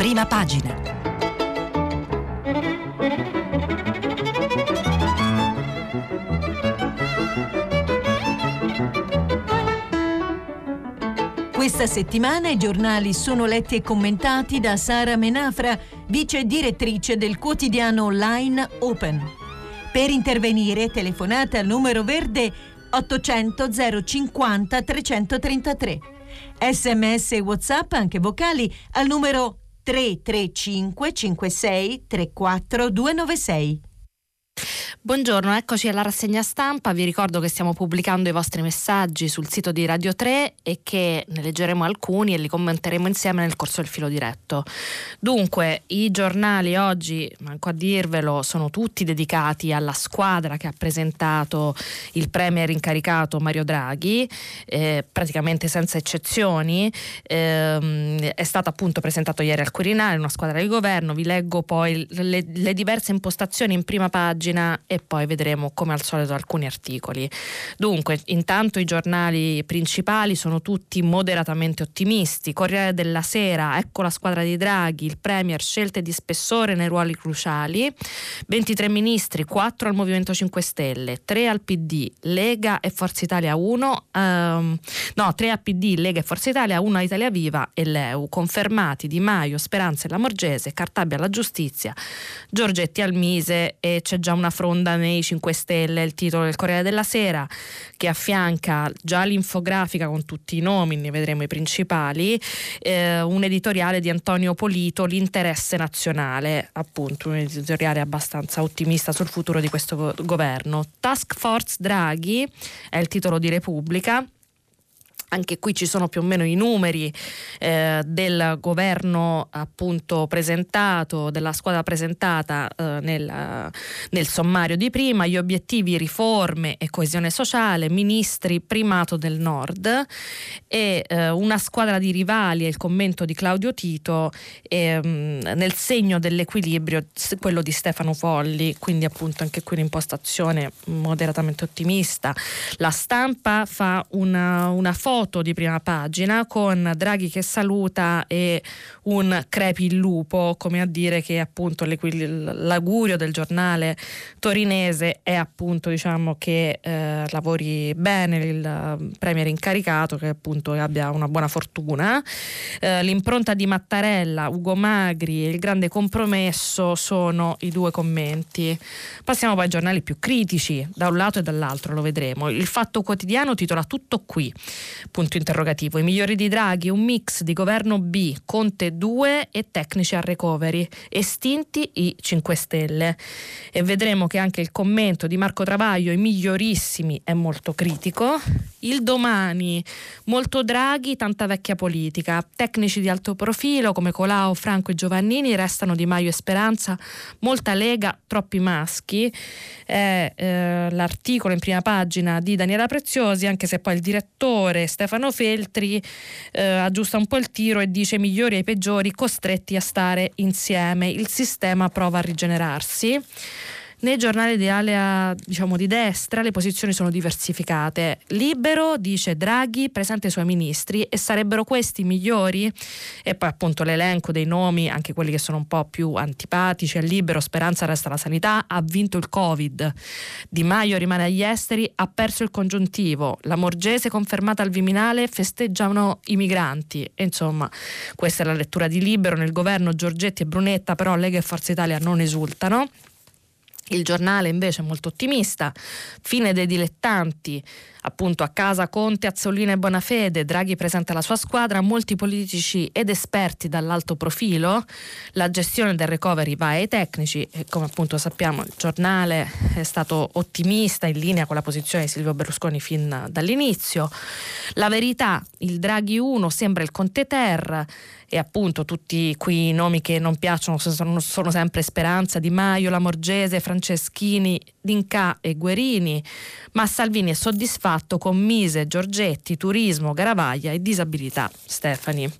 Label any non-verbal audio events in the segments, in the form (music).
prima pagina. Questa settimana i giornali sono letti e commentati da Sara Menafra, vice direttrice del quotidiano online Open. Per intervenire telefonate al numero verde 800 050 333. Sms e WhatsApp anche vocali al numero 335 56 34 296. Buongiorno, eccoci alla rassegna stampa. Vi ricordo che stiamo pubblicando i vostri messaggi sul sito di Radio 3 e che ne leggeremo alcuni e li commenteremo insieme nel corso del filo diretto. Dunque, i giornali oggi, manco a dirvelo, sono tutti dedicati alla squadra che ha presentato il premier incaricato Mario Draghi, eh, praticamente senza eccezioni. Eh, è stata appunto presentato ieri al Quirinale una squadra di governo. Vi leggo poi le, le diverse impostazioni in prima pagina e poi vedremo come al solito alcuni articoli. Dunque, intanto i giornali principali sono tutti moderatamente ottimisti. Corriere della Sera, ecco la squadra di Draghi, il Premier scelte di spessore nei ruoli cruciali, 23 ministri, 4 al Movimento 5 Stelle, 3 al PD, Lega e Forza Italia 1, um, no, 3 al PD, Lega e Forza Italia, 1 a Italia Viva e l'EU, confermati Di Maio, Speranza e Lamorgese, Cartabia alla giustizia, Giorgetti al Mise e c'è già una fronda onda nei 5 Stelle, il titolo del Corriere della Sera, che affianca già l'infografica con tutti i nomi, ne vedremo i principali, eh, un editoriale di Antonio Polito, L'interesse nazionale, appunto un editoriale abbastanza ottimista sul futuro di questo governo. Task Force Draghi è il titolo di Repubblica anche qui ci sono più o meno i numeri eh, del governo appunto presentato, della squadra presentata eh, nel, nel, sommario di prima, gli obiettivi riforme e coesione sociale, ministri primato del nord e eh, una squadra di rivali e il commento di Claudio Tito ehm, nel segno dell'equilibrio, quello di Stefano Folli, quindi appunto anche qui un'impostazione moderatamente ottimista. La stampa fa una, una foto foto di prima pagina con Draghi che saluta e un crepi il lupo, come a dire che appunto l'augurio del giornale torinese è appunto diciamo che eh, lavori bene il premier incaricato, che appunto abbia una buona fortuna. Eh, l'impronta di Mattarella, Ugo Magri e il grande compromesso sono i due commenti. Passiamo poi ai giornali più critici, da un lato e dall'altro, lo vedremo. Il Fatto Quotidiano titola Tutto qui punto interrogativo. I migliori di Draghi, un mix di governo B, Conte 2 e tecnici a recovery, estinti i 5 Stelle. E vedremo che anche il commento di Marco Travaglio, i migliorissimi, è molto critico. Il domani, molto Draghi, tanta vecchia politica. Tecnici di alto profilo come Colau, Franco e Giovannini restano Di Maio e Speranza, molta Lega, troppi maschi. È eh, l'articolo in prima pagina di Daniela Preziosi, anche se poi il direttore Stefano Feltri eh, aggiusta un po' il tiro e dice migliori ai peggiori costretti a stare insieme. Il sistema prova a rigenerarsi. Nei giornali di area diciamo, di destra le posizioni sono diversificate. Libero dice Draghi presenta i suoi ministri e sarebbero questi migliori? E poi appunto l'elenco dei nomi, anche quelli che sono un po' più antipatici. A Libero Speranza resta la sanità, ha vinto il Covid. Di Maio rimane agli esteri, ha perso il congiuntivo. La Morgese confermata al Viminale, festeggiano i migranti. E insomma, questa è la lettura di Libero. Nel governo Giorgetti e Brunetta però Lega e Forza Italia non esultano. Il giornale invece è molto ottimista, fine dei dilettanti, appunto a casa Conte, Azzolina e Bonafede, Draghi presenta la sua squadra, molti politici ed esperti dall'alto profilo, la gestione del recovery va ai tecnici e come appunto sappiamo il giornale è stato ottimista in linea con la posizione di Silvio Berlusconi fin dall'inizio. La verità, il Draghi 1 sembra il Conte Ter e appunto tutti quei nomi che non piacciono sono, sono sempre Speranza, Di Maio, Lamorgese, Franceschini, D'Inca e Guerini, ma Salvini è soddisfatto con Mise, Giorgetti, Turismo, Garavaglia e Disabilità. Stefani.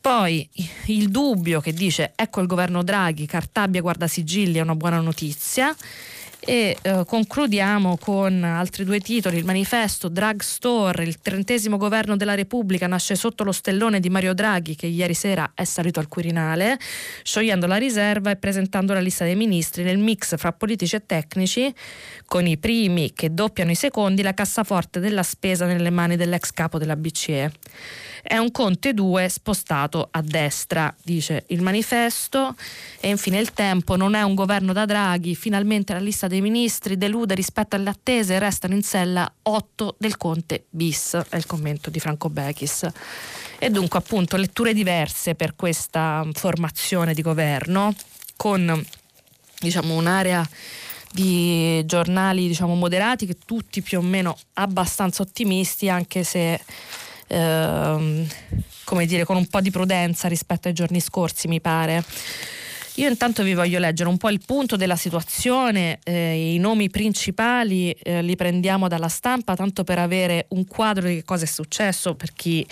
Poi il dubbio che dice ecco il governo Draghi, Cartabia guarda sigilli è una buona notizia E eh, concludiamo con altri due titoli. Il manifesto Drugstore, il trentesimo governo della Repubblica nasce sotto lo stellone di Mario Draghi che ieri sera è salito al Quirinale, sciogliendo la riserva e presentando la lista dei ministri nel mix fra politici e tecnici, con i primi che doppiano i secondi la cassaforte della spesa nelle mani dell'ex capo della BCE. È un Conte 2 spostato a destra, dice il manifesto. E infine il tempo, non è un governo da Draghi, finalmente la lista dei ministri delude rispetto alle attese, restano in sella 8 del Conte bis, è il commento di Franco Bechis. E dunque appunto letture diverse per questa formazione di governo con diciamo un'area di giornali diciamo moderati che tutti più o meno abbastanza ottimisti anche se ehm, come dire, con un po' di prudenza rispetto ai giorni scorsi, mi pare. Io intanto vi voglio leggere un po' il punto della situazione, eh, i nomi principali eh, li prendiamo dalla stampa tanto per avere un quadro di che cosa è successo per chi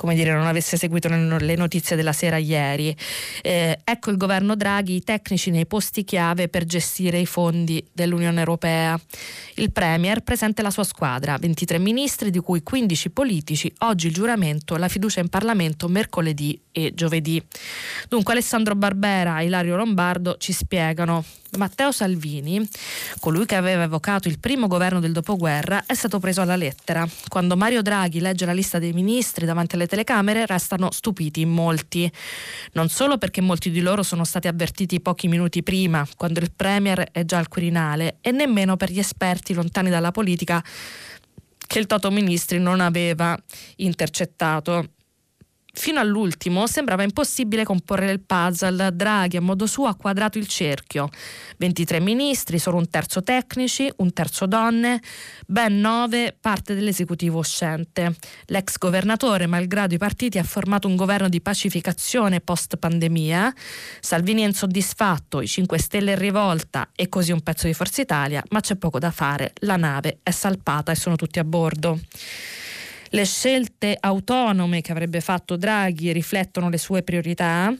come dire, non avesse seguito le notizie della sera ieri. Eh, ecco il governo Draghi, i tecnici nei posti chiave per gestire i fondi dell'Unione Europea. Il Premier presenta la sua squadra, 23 ministri di cui 15 politici, oggi il giuramento, la fiducia in Parlamento mercoledì e giovedì. Dunque Alessandro Barbera e Ilario Lombardo ci spiegano Matteo Salvini, colui che aveva evocato il primo governo del dopoguerra, è stato preso alla lettera. Quando Mario Draghi legge la lista dei ministri davanti alle telecamere, restano stupiti molti. Non solo perché molti di loro sono stati avvertiti pochi minuti prima, quando il Premier è già al Quirinale, e nemmeno per gli esperti lontani dalla politica che il Toto Ministri non aveva intercettato. Fino all'ultimo sembrava impossibile comporre il puzzle. Draghi a modo suo ha quadrato il cerchio. 23 ministri, solo un terzo tecnici, un terzo donne, ben 9 parte dell'esecutivo uscente. L'ex governatore, malgrado i partiti, ha formato un governo di pacificazione post pandemia. Salvini è insoddisfatto, i 5 Stelle in rivolta e così un pezzo di Forza Italia, ma c'è poco da fare. La nave è salpata e sono tutti a bordo. Le scelte autonome che avrebbe fatto Draghi riflettono le sue priorità.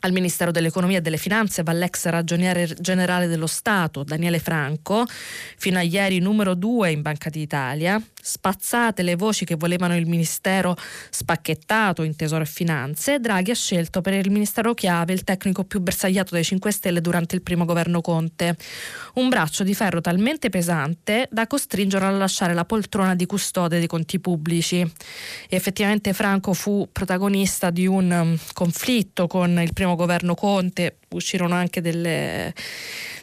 Al Ministero dell'Economia e delle Finanze va l'ex ragioniere generale dello Stato, Daniele Franco, fino a ieri numero due in Banca d'Italia spazzate le voci che volevano il ministero spacchettato in Tesoro e Finanze, Draghi ha scelto per il ministero chiave il tecnico più bersagliato dei 5 Stelle durante il primo governo Conte. Un braccio di ferro talmente pesante da costringere a lasciare la poltrona di custode dei conti pubblici. E effettivamente Franco fu protagonista di un um, conflitto con il primo governo Conte, uscirono anche delle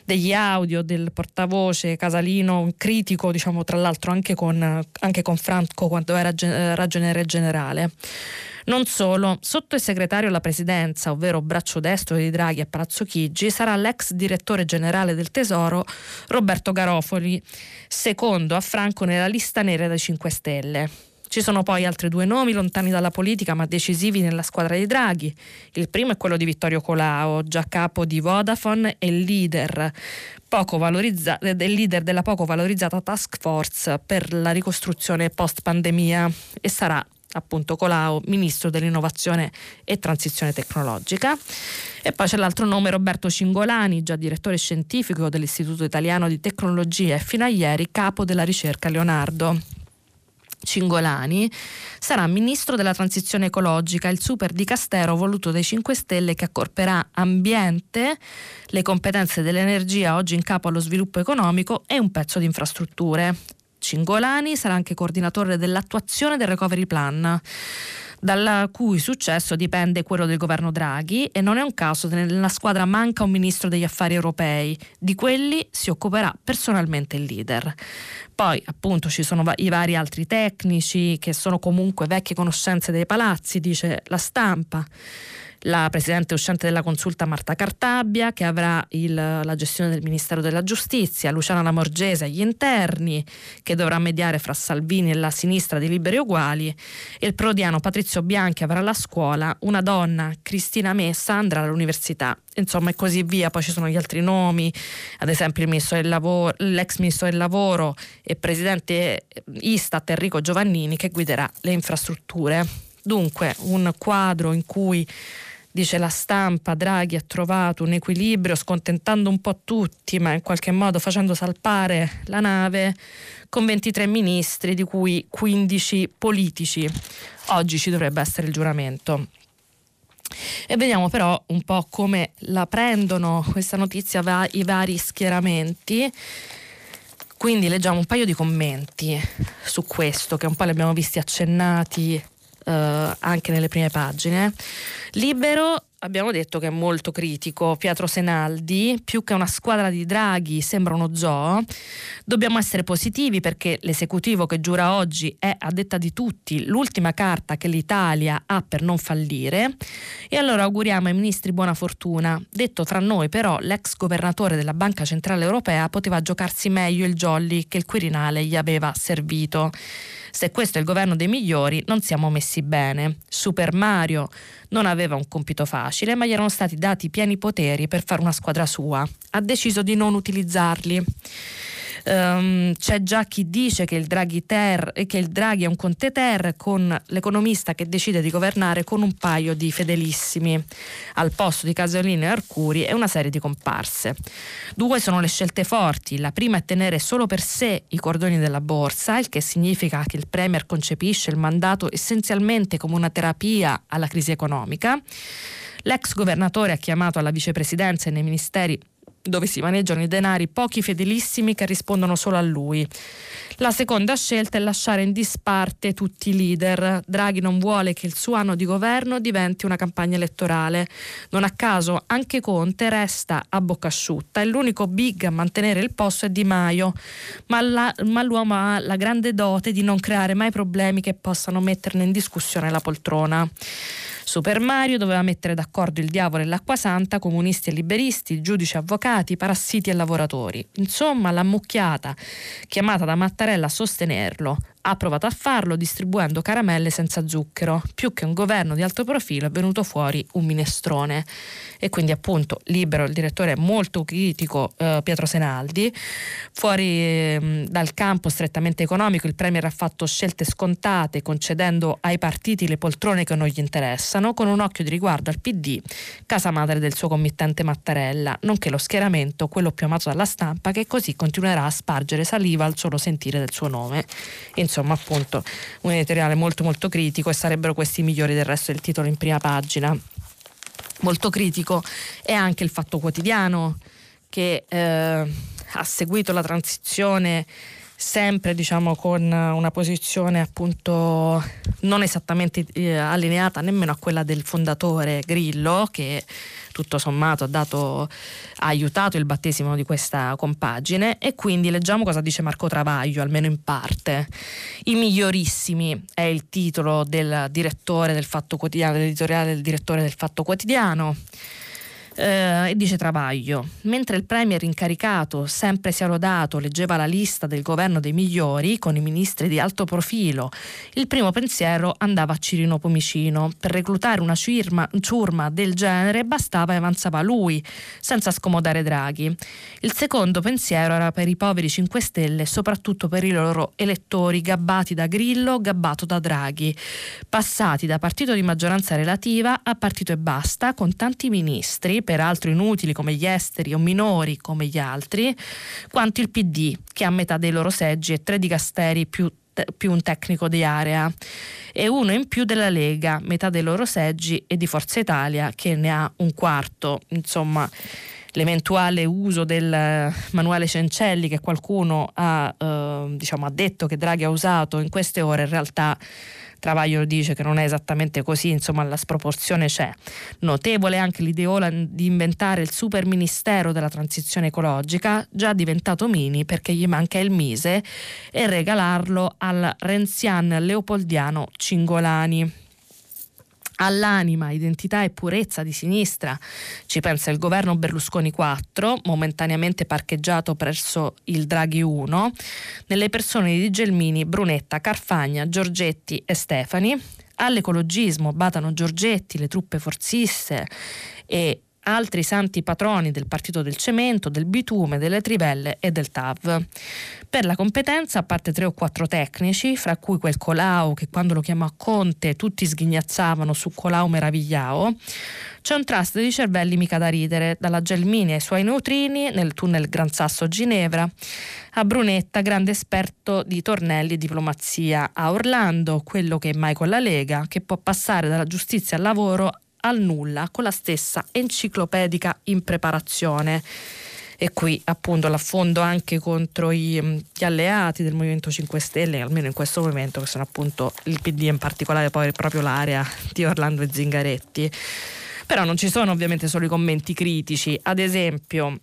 degli audio del portavoce Casalino, critico diciamo tra l'altro anche con, anche con Franco quando era ragioniere generale. Non solo, sotto il segretario alla presidenza, ovvero braccio destro di Draghi a Palazzo Chigi, sarà l'ex direttore generale del Tesoro Roberto Garofoli, secondo a Franco nella lista nera dei 5 Stelle. Ci sono poi altri due nomi lontani dalla politica ma decisivi nella squadra di Draghi. Il primo è quello di Vittorio Colao, già capo di Vodafone e leader, valorizza- leader della poco valorizzata task force per la ricostruzione post pandemia e sarà appunto Colao, ministro dell'innovazione e transizione tecnologica. E poi c'è l'altro nome, Roberto Cingolani, già direttore scientifico dell'Istituto Italiano di Tecnologia e fino a ieri capo della ricerca Leonardo. Cingolani sarà ministro della transizione ecologica, il super dicastero voluto dai 5 Stelle che accorperà ambiente, le competenze dell'energia oggi in capo allo sviluppo economico e un pezzo di infrastrutture. Cingolani sarà anche coordinatore dell'attuazione del recovery plan dal cui successo dipende quello del governo Draghi e non è un caso che nella squadra manca un ministro degli affari europei, di quelli si occuperà personalmente il leader. Poi appunto ci sono i vari altri tecnici che sono comunque vecchie conoscenze dei palazzi, dice la stampa la presidente uscente della consulta Marta Cartabbia, che avrà il, la gestione del Ministero della Giustizia, Luciana Lamorgese agli interni, che dovrà mediare fra Salvini e la sinistra di Liberi Uguali, e il prodiano Patrizio Bianchi avrà la scuola, una donna, Cristina Messa, andrà all'università. Insomma, e così via. Poi ci sono gli altri nomi, ad esempio ministro lavoro, l'ex ministro del lavoro e presidente Istat Enrico Giovannini, che guiderà le infrastrutture. Dunque, un quadro in cui Dice la stampa, Draghi ha trovato un equilibrio scontentando un po' tutti, ma in qualche modo facendo salpare la nave con 23 ministri, di cui 15 politici. Oggi ci dovrebbe essere il giuramento. E vediamo però un po' come la prendono questa notizia va, i vari schieramenti. Quindi leggiamo un paio di commenti su questo, che un po' li abbiamo visti accennati eh, anche nelle prime pagine. Libero abbiamo detto che è molto critico. Pietro Senaldi, più che una squadra di draghi, sembra uno zoo. Dobbiamo essere positivi perché l'esecutivo che giura oggi è, a detta di tutti, l'ultima carta che l'Italia ha per non fallire. E allora auguriamo ai ministri buona fortuna. Detto tra noi, però, l'ex governatore della Banca Centrale Europea poteva giocarsi meglio il jolly che il Quirinale gli aveva servito. Se questo è il governo dei migliori, non siamo messi bene. Super Mario non aveva un compito facile, ma gli erano stati dati pieni poteri per fare una squadra sua. Ha deciso di non utilizzarli. Um, c'è già chi dice che il, Draghi ter, che il Draghi è un Conte Ter con l'economista che decide di governare con un paio di fedelissimi al posto di Casolino e Arcuri e una serie di comparse. Due sono le scelte forti. La prima è tenere solo per sé i cordoni della borsa, il che significa che il Premier concepisce il mandato essenzialmente come una terapia alla crisi economica. L'ex governatore ha chiamato alla vicepresidenza e nei ministeri dove si maneggiano i denari pochi fedelissimi che rispondono solo a lui. La seconda scelta è lasciare in disparte tutti i leader. Draghi non vuole che il suo anno di governo diventi una campagna elettorale. Non a caso anche Conte resta a bocca asciutta e l'unico big a mantenere il posto è Di Maio, ma, la, ma l'uomo ha la grande dote di non creare mai problemi che possano metterne in discussione la poltrona. Super Mario doveva mettere d'accordo il diavolo e l'acqua santa, comunisti e liberisti, giudici e avvocati, parassiti e lavoratori. Insomma, l'ammucchiata chiamata da Mattarella a sostenerlo ha provato a farlo distribuendo caramelle senza zucchero. Più che un governo di alto profilo è venuto fuori un minestrone. E quindi appunto libero il direttore molto critico eh, Pietro Senaldi. Fuori eh, dal campo strettamente economico il Premier ha fatto scelte scontate concedendo ai partiti le poltrone che non gli interessano con un occhio di riguardo al PD, casa madre del suo committente Mattarella, nonché lo schieramento, quello più amato dalla stampa, che così continuerà a spargere saliva al solo sentire del suo nome. In insomma appunto un editoriale molto molto critico e sarebbero questi i migliori del resto del titolo in prima pagina. Molto critico è anche il Fatto Quotidiano che eh, ha seguito la transizione sempre diciamo con una posizione appunto non esattamente eh, allineata nemmeno a quella del fondatore Grillo che tutto sommato ha, dato, ha aiutato il battesimo di questa compagine e quindi leggiamo cosa dice Marco Travaglio, almeno in parte. I migliorissimi è il titolo del direttore del Fatto Quotidiano, dell'editoriale del direttore del Fatto Quotidiano. Eh, e dice Travaglio, mentre il premier incaricato, sempre sia lodato, leggeva la lista del governo dei migliori con i ministri di alto profilo, il primo pensiero andava a Cirino Pomicino. Per reclutare una ciurma, ciurma del genere bastava e avanzava lui, senza scomodare Draghi. Il secondo pensiero era per i poveri 5 Stelle, soprattutto per i loro elettori gabbati da Grillo, gabbato da Draghi, passati da partito di maggioranza relativa a partito e basta, con tanti ministri peraltro inutili come gli esteri o minori come gli altri, quanto il PD, che ha metà dei loro seggi e tre dicasteri più più un tecnico di area e uno in più della Lega, metà dei loro seggi e di Forza Italia che ne ha un quarto. Insomma, l'eventuale uso del manuale Cencelli che qualcuno ha, eh, diciamo, ha detto che Draghi ha usato in queste ore in realtà Travaglio dice che non è esattamente così, insomma la sproporzione c'è. Notevole anche l'ideola di inventare il super ministero della transizione ecologica, già diventato mini perché gli manca il Mise, e regalarlo al renzian leopoldiano Cingolani all'anima, identità e purezza di sinistra ci pensa il governo Berlusconi 4, momentaneamente parcheggiato presso il Draghi 1, nelle persone di Gelmini, Brunetta, Carfagna, Giorgetti e Stefani. All'ecologismo batano Giorgetti, le truppe forziste e altri santi patroni del Partito del Cemento, del Bitume, delle Trivelle e del TAV. Per la competenza, a parte tre o quattro tecnici, fra cui quel Colau che quando lo chiamò Conte tutti sghignazzavano su Colau meravigliao, C'è un trust di cervelli mica da ridere, dalla Gelmini ai suoi neutrini nel tunnel Gran Sasso Ginevra, a Brunetta, grande esperto di tornelli e diplomazia, a Orlando, quello che è mai con la Lega, che può passare dalla giustizia al lavoro al nulla con la stessa enciclopedica impreparazione e qui appunto l'affondo anche contro i, mm, gli alleati del Movimento 5 Stelle, almeno in questo momento, che sono appunto il PD in particolare, poi proprio l'area (laughs) di Orlando e Zingaretti. Però non ci sono ovviamente solo i commenti critici, ad esempio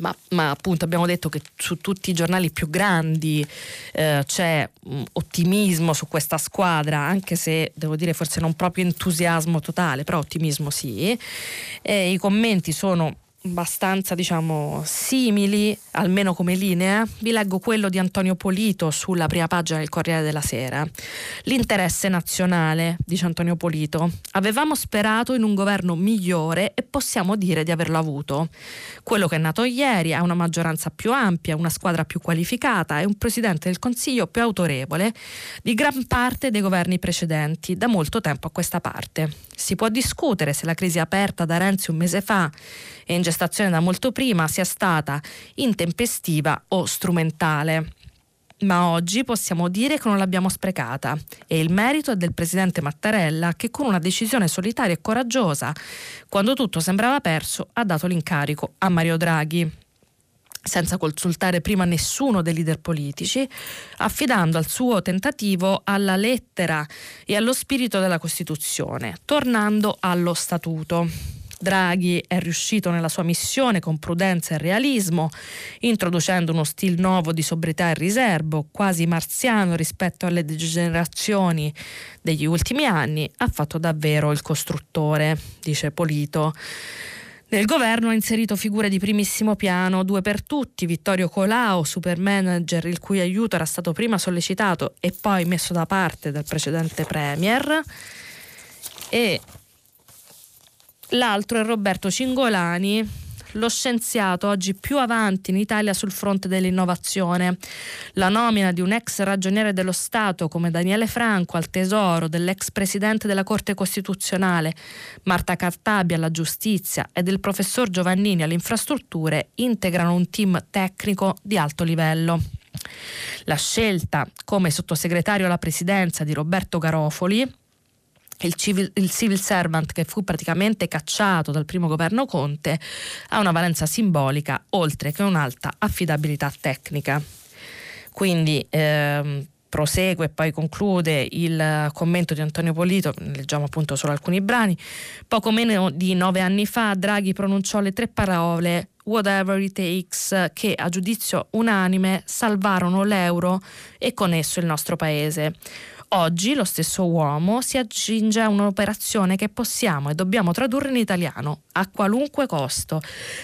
ma, ma, appunto abbiamo detto che su tutti i giornali più grandi eh, c'è mh, ottimismo su questa squadra, anche se devo dire forse non proprio entusiasmo totale, però ottimismo sì. E I commenti sono abbastanza diciamo simili almeno come linea vi leggo quello di Antonio Polito sulla prima pagina del Corriere della Sera. L'interesse nazionale dice Antonio Polito avevamo sperato in un governo migliore e possiamo dire di averlo avuto. Quello che è nato ieri ha una maggioranza più ampia una squadra più qualificata e un presidente del Consiglio più autorevole di gran parte dei governi precedenti da molto tempo a questa parte. Si può discutere se la crisi aperta da Renzi un mese fa e in gestazione da molto prima sia stata intempestiva o strumentale. Ma oggi possiamo dire che non l'abbiamo sprecata e il merito è del presidente Mattarella che con una decisione solitaria e coraggiosa, quando tutto sembrava perso, ha dato l'incarico a Mario Draghi senza consultare prima nessuno dei leader politici, affidando al suo tentativo alla lettera e allo spirito della Costituzione, tornando allo Statuto. Draghi è riuscito nella sua missione con prudenza e realismo, introducendo uno stile nuovo di sobrietà e riservo, quasi marziano rispetto alle degenerazioni degli ultimi anni, ha fatto davvero il costruttore, dice Polito. Nel governo ha inserito figure di primissimo piano, due per tutti, Vittorio Colau, super manager il cui aiuto era stato prima sollecitato e poi messo da parte dal precedente premier, e L'altro è Roberto Cingolani, lo scienziato oggi più avanti in Italia sul fronte dell'innovazione. La nomina di un ex ragioniere dello Stato come Daniele Franco al Tesoro, dell'ex presidente della Corte Costituzionale Marta Cartabia alla Giustizia e del professor Giovannini alle Infrastrutture integrano un team tecnico di alto livello. La scelta come sottosegretario alla presidenza di Roberto Garofoli il civil, il civil, servant che fu praticamente cacciato dal primo governo Conte ha una valenza simbolica oltre che un'alta affidabilità tecnica. Quindi ehm, prosegue e poi conclude il commento di Antonio Polito, leggiamo appunto solo alcuni brani. Poco meno di nove anni fa Draghi pronunciò le tre parole whatever it takes che a giudizio unanime salvarono l'euro e con esso il nostro paese. Oggi lo stesso uomo si accinge a un'operazione che possiamo e dobbiamo tradurre in italiano a qualunque costo.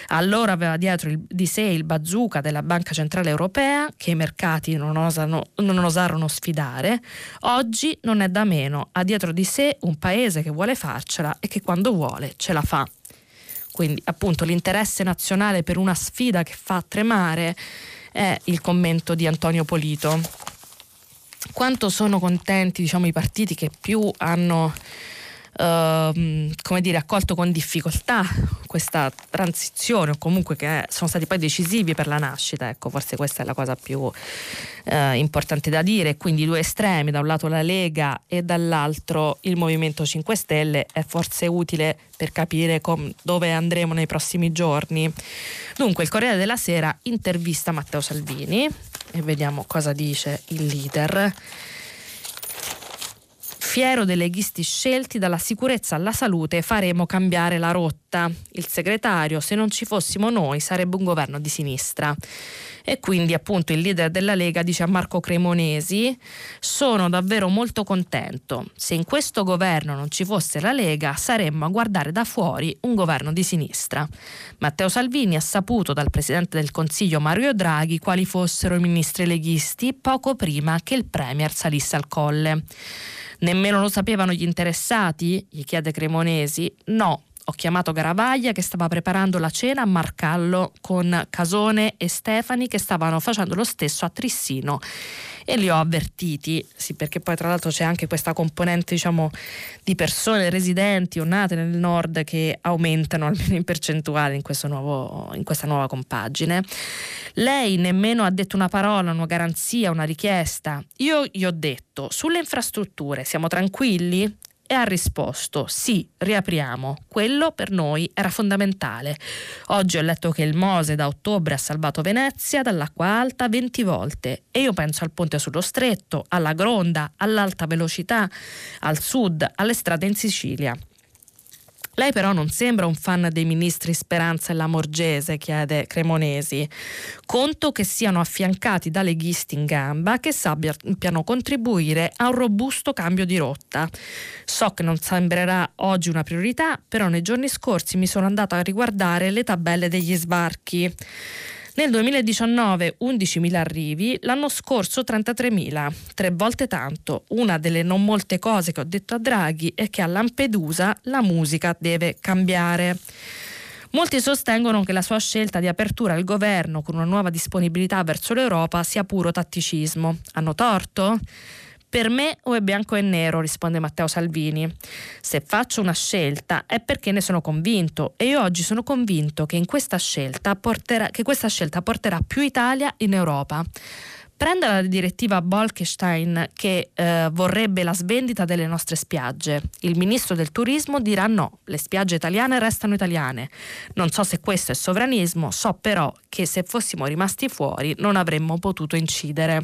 Allora aveva dietro il, di sé il bazooka della Banca Centrale Europea che i mercati non, osano, non osarono sfidare. Oggi non è da meno, ha dietro di sé un paese che vuole farcela e che quando vuole ce la fa. Quindi appunto l'interesse nazionale per una sfida che fa tremare è il commento di Antonio Polito quanto sono contenti diciamo, i partiti che più hanno Uh, come dire, accolto con difficoltà questa transizione o comunque che sono stati poi decisivi per la nascita, ecco forse questa è la cosa più uh, importante da dire, quindi due estremi, da un lato la Lega e dall'altro il Movimento 5 Stelle è forse utile per capire com- dove andremo nei prossimi giorni. Dunque il Corriere della Sera intervista Matteo Salvini e vediamo cosa dice il leader. Fiero dei leghisti scelti dalla sicurezza alla salute faremo cambiare la rotta. Il segretario, se non ci fossimo noi, sarebbe un governo di sinistra e quindi appunto il leader della Lega dice a Marco Cremonesi sono davvero molto contento. Se in questo governo non ci fosse la Lega saremmo a guardare da fuori un governo di sinistra. Matteo Salvini ha saputo dal Presidente del Consiglio Mario Draghi quali fossero i ministri leghisti poco prima che il Premier salisse al colle. Nemmeno lo sapevano gli interessati? gli chiede Cremonesi. No, ho chiamato Garavaglia che stava preparando la cena a Marcallo con Casone e Stefani che stavano facendo lo stesso a Trissino e li ho avvertiti, sì, perché poi tra l'altro c'è anche questa componente diciamo, di persone residenti o nate nel nord che aumentano almeno in percentuale in, nuovo, in questa nuova compagine. Lei nemmeno ha detto una parola, una garanzia, una richiesta. Io gli ho detto, sulle infrastrutture siamo tranquilli? E ha risposto sì, riapriamo. Quello per noi era fondamentale. Oggi ho letto che il Mose da ottobre ha salvato Venezia dall'acqua alta 20 volte e io penso al ponte sullo stretto, alla gronda, all'alta velocità, al sud, alle strade in Sicilia. Lei però non sembra un fan dei ministri Speranza e Lamorgese, chiede Conto che siano affiancati da leghisti in gamba che sappiano contribuire a un robusto cambio di rotta. So che non sembrerà oggi una priorità, però nei giorni scorsi mi sono andata a riguardare le tabelle degli sbarchi. Nel 2019 11.000 arrivi, l'anno scorso 33.000, tre volte tanto. Una delle non molte cose che ho detto a Draghi è che a Lampedusa la musica deve cambiare. Molti sostengono che la sua scelta di apertura al governo con una nuova disponibilità verso l'Europa sia puro tatticismo. Hanno torto? Per me o è bianco e nero, risponde Matteo Salvini. Se faccio una scelta è perché ne sono convinto e io oggi sono convinto che, questa scelta porterà, che questa scelta porterà più Italia in Europa. Prenda la direttiva Bolkestein che eh, vorrebbe la svendita delle nostre spiagge. Il ministro del turismo dirà no, le spiagge italiane restano italiane. Non so se questo è sovranismo, so però che se fossimo rimasti fuori non avremmo potuto incidere.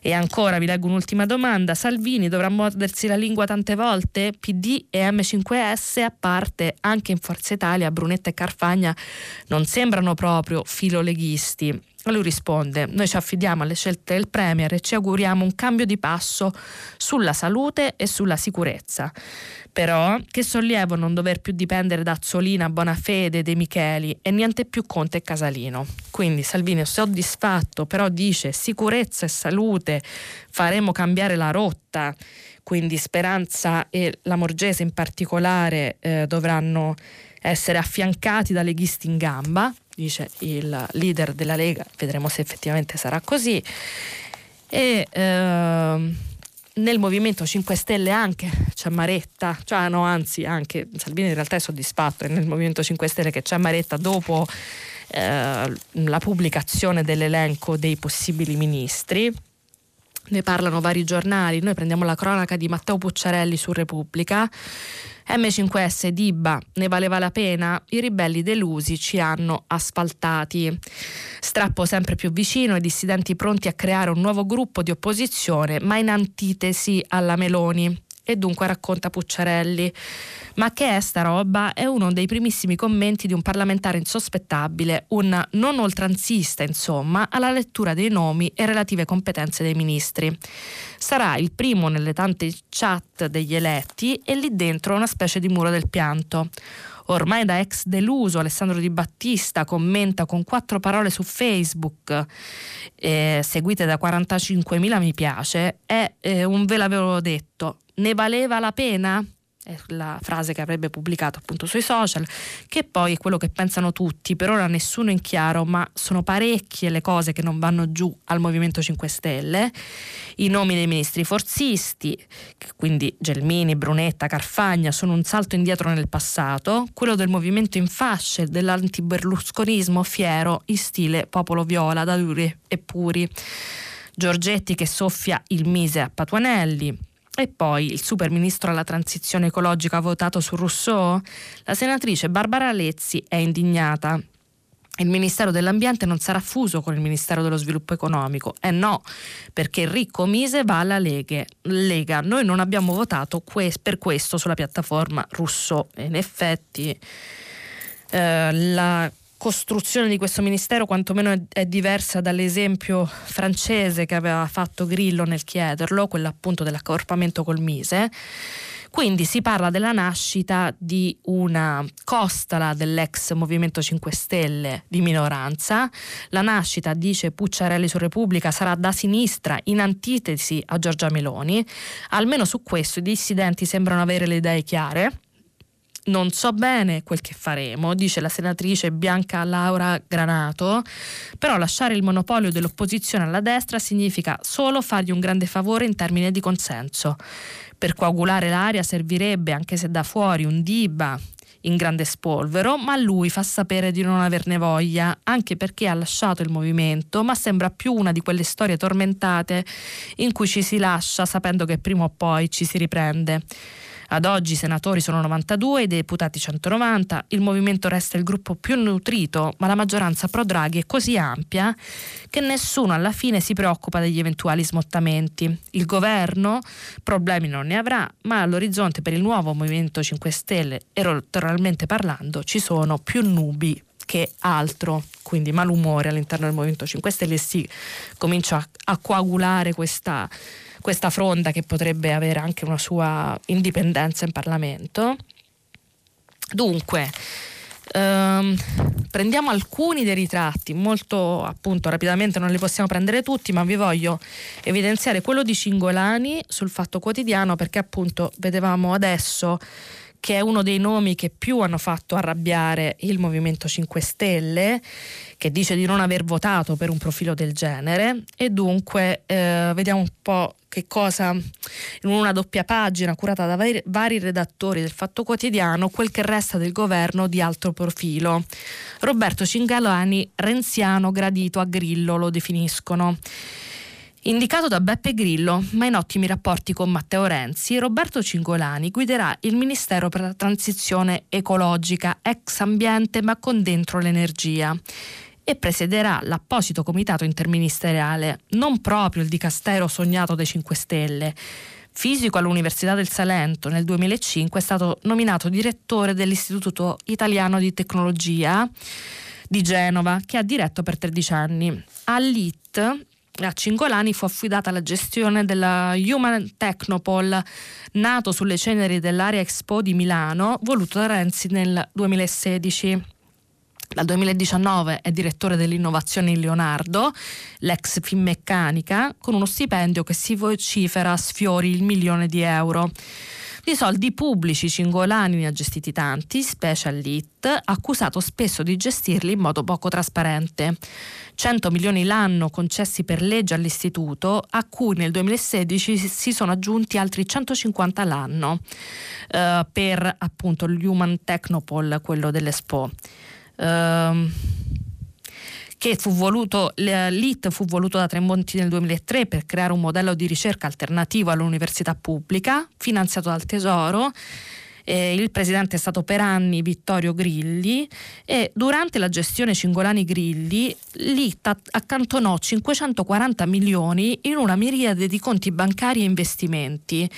E ancora vi leggo un'ultima domanda. Salvini dovrà mordersi la lingua tante volte? PD e M5S a parte, anche in Forza Italia, Brunetta e Carfagna non sembrano proprio filoleghisti. Lui risponde: Noi ci affidiamo alle scelte del Premier e ci auguriamo un cambio di passo sulla salute e sulla sicurezza. Però che sollievo non dover più dipendere da Azzolina, Bonafede, De Micheli e niente più Conte e Casalino. Quindi Salvini è soddisfatto, però dice sicurezza e salute, faremo cambiare la rotta. Quindi Speranza e la Morgese in particolare eh, dovranno essere affiancati da leghisti in gamba dice il leader della Lega, vedremo se effettivamente sarà così. E eh, nel Movimento 5 Stelle anche c'è Maretta, cioè no, anzi anche Salvini in realtà è soddisfatto, è nel Movimento 5 Stelle che c'è Maretta dopo eh, la pubblicazione dell'elenco dei possibili ministri. Ne parlano vari giornali, noi prendiamo la cronaca di Matteo Pucciarelli su Repubblica M5S Dibba, ne valeva la pena? I ribelli delusi ci hanno asfaltati. Strappo sempre più vicino, i dissidenti pronti a creare un nuovo gruppo di opposizione, ma in antitesi alla Meloni e dunque racconta Pucciarelli. Ma che è sta roba? È uno dei primissimi commenti di un parlamentare insospettabile, un non oltranzista, insomma, alla lettura dei nomi e relative competenze dei ministri. Sarà il primo nelle tante chat degli eletti e lì dentro una specie di muro del pianto. Ormai da ex deluso Alessandro Di Battista commenta con quattro parole su Facebook, eh, seguite da 45.000 mi piace, è eh, un ve l'avevo detto, ne valeva la pena? È la frase che avrebbe pubblicato appunto sui social, che poi è quello che pensano tutti, per ora nessuno in chiaro, ma sono parecchie le cose che non vanno giù al Movimento 5 Stelle. I nomi dei ministri forzisti, quindi Gelmini, Brunetta, Carfagna, sono un salto indietro nel passato, quello del movimento in fasce, dell'antiberlusconismo fiero in stile popolo viola, da duri e puri. Giorgetti che soffia il mise a Patuanelli, e poi il super ministro alla transizione ecologica ha votato su Rousseau? La senatrice Barbara Lezzi è indignata. Il Ministero dell'Ambiente non sarà fuso con il Ministero dello Sviluppo Economico. Eh no, perché ricco Mise va alla Lega. Noi non abbiamo votato per questo sulla piattaforma Rousseau. In effetti eh, la costruzione di questo ministero quantomeno è, è, diversa dall'esempio francese che aveva fatto Grillo nel chiederlo, quello appunto dell'accorpamento col Mise. Quindi si parla della nascita di una costala dell'ex Movimento 5 Stelle di minoranza. La nascita, dice Pucciarelli su Repubblica, sarà da sinistra in antitesi a Giorgia Meloni. Almeno su questo i dissidenti sembrano avere le idee chiare Non so bene quel che faremo, dice la senatrice Bianca Laura Granato, però lasciare il monopolio dell'opposizione alla destra significa solo fargli un grande favore in termini di consenso. Per coagulare l'aria servirebbe, anche se da fuori, un Diba in grande spolvero, ma lui fa sapere di non averne voglia, anche perché ha lasciato il movimento, ma sembra più una di quelle storie tormentate in cui ci si lascia sapendo che prima o poi ci si riprende. Ad oggi i senatori sono 92, i deputati 190, il movimento resta il gruppo più nutrito, ma la maggioranza pro Draghi è così ampia che nessuno alla fine si preoccupa degli eventuali smottamenti. Il governo problemi non ne avrà, ma all'orizzonte per il nuovo Movimento 5 Stelle, elettoralmente parlando, ci sono più nubi che altro, quindi malumore all'interno del Movimento 5 Stelle si comincia a coagulare questa questa fronda che potrebbe avere anche una sua indipendenza in Parlamento. Dunque, ehm, prendiamo alcuni dei ritratti, molto appunto rapidamente non li possiamo prendere tutti, ma vi voglio evidenziare quello di Cingolani sul Fatto Quotidiano perché appunto vedevamo adesso che è uno dei nomi che più hanno fatto arrabbiare il Movimento 5 Stelle, che dice di non aver votato per un profilo del genere e dunque eh, vediamo un po' che cosa in una doppia pagina curata da vari, vari redattori del Fatto Quotidiano, quel che resta del governo di alto profilo. Roberto Cingalani, renziano gradito a Grillo, lo definiscono. Indicato da Beppe Grillo, ma in ottimi rapporti con Matteo Renzi, Roberto Cingolani guiderà il Ministero per la transizione ecologica, ex ambiente ma con dentro l'energia e presiederà l'apposito comitato interministeriale, non proprio il dicastero sognato dai 5 Stelle. Fisico all'Università del Salento nel 2005 è stato nominato direttore dell'Istituto Italiano di Tecnologia di Genova, che ha diretto per 13 anni. All'IT a Cingolani fu affidata la gestione della Human Technopol, nato sulle ceneri dell'Area Expo di Milano, voluto da Renzi nel 2016. Dal 2019 è direttore dell'innovazione in Leonardo, l'ex Finmeccanica, con uno stipendio che si vocifera sfiori il milione di euro. Di soldi pubblici Cingolani ne ha gestiti tanti, specie all'IT, accusato spesso di gestirli in modo poco trasparente. 100 milioni l'anno concessi per legge all'istituto, a cui nel 2016 si sono aggiunti altri 150 l'anno eh, per appunto l'Human Technopol, quello dell'Expo. Eh, che fu voluto, l'IT fu voluto da Tremonti nel 2003 per creare un modello di ricerca alternativo all'università pubblica, finanziato dal Tesoro. Eh, il presidente è stato per anni Vittorio Grilli e durante la gestione Cingolani Grilli l'IT accantonò 540 milioni in una miriade di conti bancari e investimenti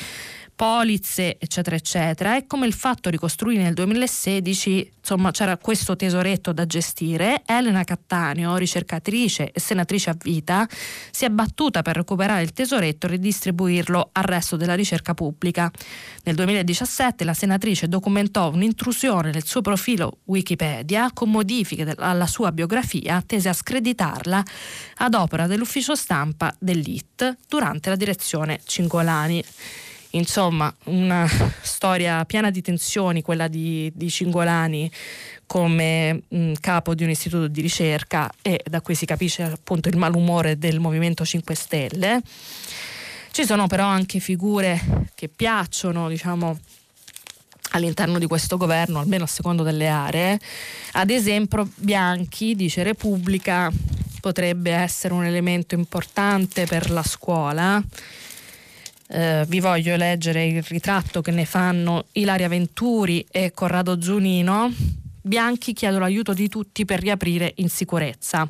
polizze, eccetera, eccetera. E come il fatto ricostruire nel 2016, insomma, c'era questo tesoretto da gestire. Elena Cattaneo, ricercatrice e senatrice a vita, si è battuta per recuperare il tesoretto e ridistribuirlo al resto della ricerca pubblica. Nel 2017 la senatrice documentò un'intrusione nel suo profilo Wikipedia con modifiche alla sua biografia tese a screditarla ad opera dell'ufficio stampa dell'IT durante la direzione Cingolani. Insomma, una storia piena di tensioni, quella di, di Cingolani come mh, capo di un istituto di ricerca e da cui si capisce appunto il malumore del Movimento 5 Stelle. Ci sono però anche figure che piacciono, diciamo, all'interno di questo governo, almeno a secondo delle aree. Ad esempio, Bianchi dice Repubblica potrebbe essere un elemento importante per la scuola eh, vi voglio leggere il ritratto che ne fanno Ilaria Venturi e Corrado Zunino. Bianchi chiedono l'aiuto di tutti per riaprire in sicurezza.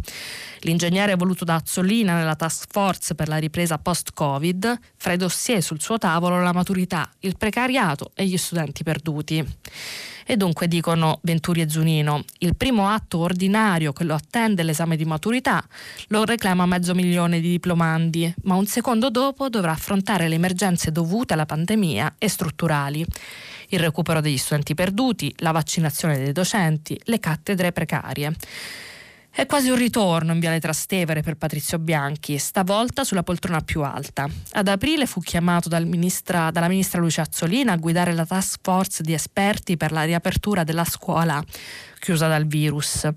L'ingegnere voluto da Azzolina nella task force per la ripresa post-Covid, fra i dossier sul suo tavolo la maturità, il precariato e gli studenti perduti. E dunque dicono Venturi e Zunino, il primo atto ordinario che lo attende l'esame di maturità lo reclama mezzo milione di diplomandi, ma un secondo dopo dovrà affrontare le emergenze dovute alla pandemia e strutturali il recupero degli studenti perduti, la vaccinazione dei docenti, le cattedre precarie. È quasi un ritorno in Viale Trastevere per Patrizio Bianchi, stavolta sulla poltrona più alta. Ad aprile fu chiamato dal ministra, dalla ministra Lucia Azzolina a guidare la task force di esperti per la riapertura della scuola chiusa dal virus.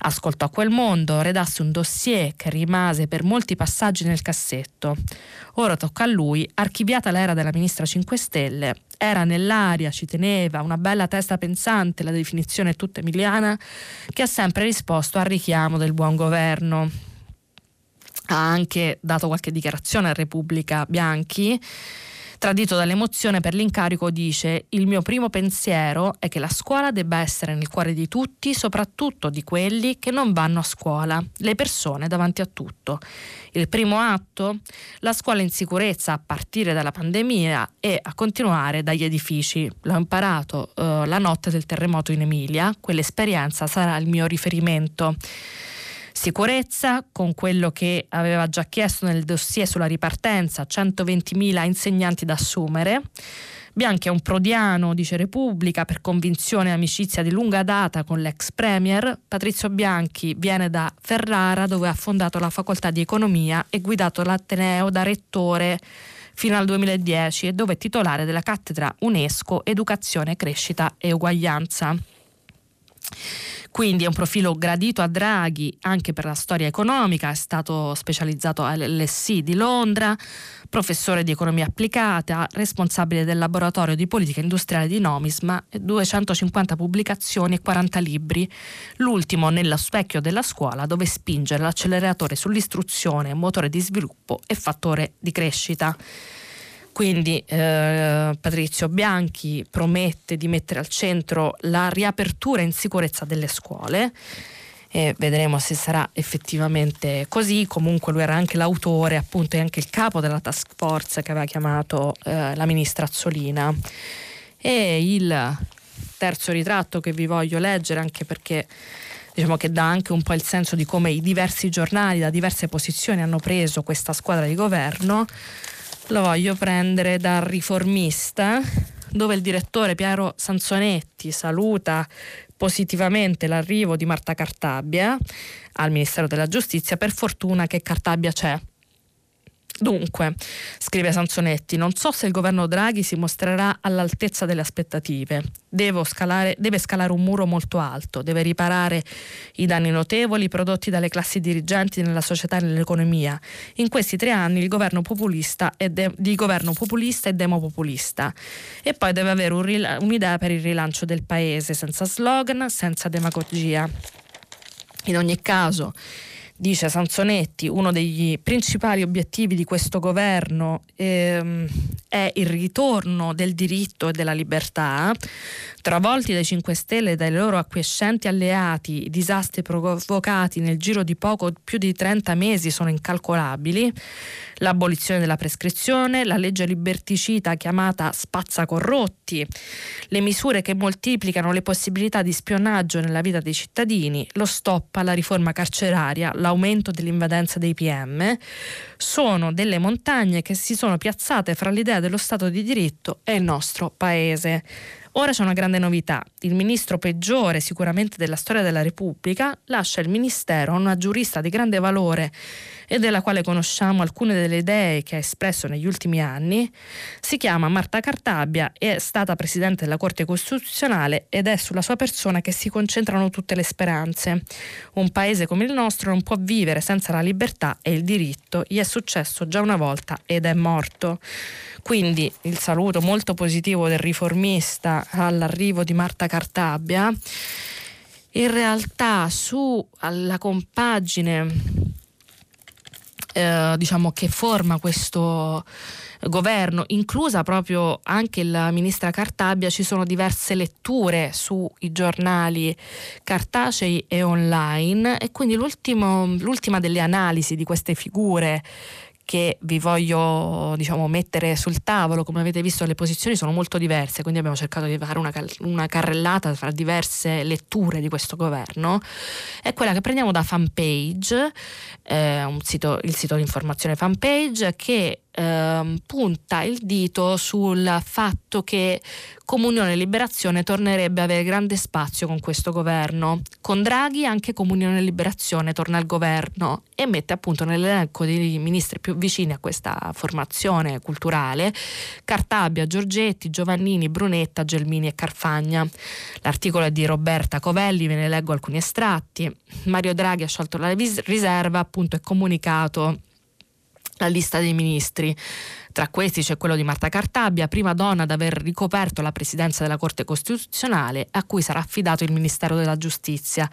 Ascoltò quel mondo, redasse un dossier che rimase per molti passaggi nel cassetto. Ora tocca a lui, archiviata l'era della ministra 5 Stelle. Era nell'aria, ci teneva, una bella testa pensante, la definizione tutta emiliana, che ha sempre risposto al richiamo del buon governo. Ha anche dato qualche dichiarazione a Repubblica Bianchi Tradito dall'emozione per l'incarico dice il mio primo pensiero è che la scuola debba essere nel cuore di tutti, soprattutto di quelli che non vanno a scuola, le persone davanti a tutto. Il primo atto? La scuola in sicurezza a partire dalla pandemia e a continuare dagli edifici. L'ho imparato eh, la notte del terremoto in Emilia, quell'esperienza sarà il mio riferimento sicurezza, con quello che aveva già chiesto nel dossier sulla ripartenza, 120.000 insegnanti da assumere. Bianchi è un prodiano, dice Repubblica, per convinzione e amicizia di lunga data con l'ex premier. Patrizio Bianchi viene da Ferrara dove ha fondato la facoltà di economia e guidato l'Ateneo da rettore fino al 2010 e dove è titolare della cattedra UNESCO Educazione, Crescita e Uguaglianza. Quindi è un profilo gradito a Draghi anche per la storia economica, è stato specializzato all'LSI di Londra, professore di economia applicata, responsabile del laboratorio di politica industriale di Nomisma, 250 pubblicazioni e 40 libri, l'ultimo nello specchio della scuola dove spingere l'acceleratore sull'istruzione, motore di sviluppo e fattore di crescita. Quindi eh, Patrizio Bianchi promette di mettere al centro la riapertura in sicurezza delle scuole e vedremo se sarà effettivamente così. Comunque lui era anche l'autore, appunto, e anche il capo della task force che aveva chiamato eh, la ministra Azzolina. E il terzo ritratto che vi voglio leggere, anche perché diciamo che dà anche un po' il senso di come i diversi giornali da diverse posizioni hanno preso questa squadra di governo lo voglio prendere dal riformista, dove il direttore Piero Sanzonetti saluta positivamente l'arrivo di Marta Cartabia al Ministero della Giustizia. Per fortuna che Cartabia c'è Dunque, scrive Sansonetti, non so se il governo Draghi si mostrerà all'altezza delle aspettative. Scalare, deve scalare un muro molto alto, deve riparare i danni notevoli prodotti dalle classi dirigenti nella società e nell'economia. In questi tre anni il governo populista è de, di governo populista e demopopulista. E poi deve avere un, un'idea per il rilancio del paese, senza slogan, senza demagogia. In ogni caso, dice Sansonetti, uno degli principali obiettivi di questo governo ehm, è il ritorno del diritto e della libertà, travolti dai 5 Stelle e dai loro acquiescenti alleati, i disastri provocati nel giro di poco più di 30 mesi sono incalcolabili l'abolizione della prescrizione, la legge liberticida chiamata spazzacorrotti, le misure che moltiplicano le possibilità di spionaggio nella vita dei cittadini, lo stop alla riforma carceraria, l'aumento dell'invadenza dei PM, sono delle montagne che si sono piazzate fra l'idea dello Stato di diritto e il nostro Paese. Ora c'è una grande novità. Il ministro peggiore sicuramente della storia della Repubblica lascia il ministero a una giurista di grande valore e della quale conosciamo alcune delle idee che ha espresso negli ultimi anni. Si chiama Marta Cartabia, è stata presidente della Corte Costituzionale ed è sulla sua persona che si concentrano tutte le speranze. Un paese come il nostro non può vivere senza la libertà e il diritto. Gli è successo già una volta ed è morto. Quindi il saluto molto positivo del riformista all'arrivo di Marta Cartabia. In realtà su alla compagine eh, diciamo che forma questo governo, inclusa proprio anche la ministra Cartabia, ci sono diverse letture sui giornali cartacei e online. E quindi l'ultima delle analisi di queste figure che vi voglio diciamo, mettere sul tavolo. Come avete visto le posizioni sono molto diverse, quindi abbiamo cercato di fare una, una carrellata fra diverse letture di questo governo. È quella che prendiamo da fanpage, eh, sito, il sito di informazione fanpage, che ehm, punta il dito sul fatto che Comunione e Liberazione tornerebbe a avere grande spazio con questo governo. Con Draghi anche Comunione e Liberazione torna al governo e mette appunto nell'elenco dei ministri più vicini a questa formazione culturale Cartabia, Giorgetti, Giovannini, Brunetta, Gelmini e Carfagna. L'articolo è di Roberta Covelli, ve ne leggo alcuni estratti. Mario Draghi ha sciolto la riserva appunto e comunicato la lista dei ministri. Tra questi c'è quello di Marta Cartabia, prima donna ad aver ricoperto la presidenza della Corte Costituzionale, a cui sarà affidato il Ministero della Giustizia.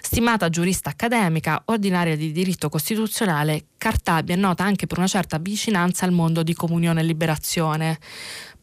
Stimata giurista accademica, ordinaria di diritto costituzionale, Cartabia è nota anche per una certa vicinanza al mondo di comunione e liberazione.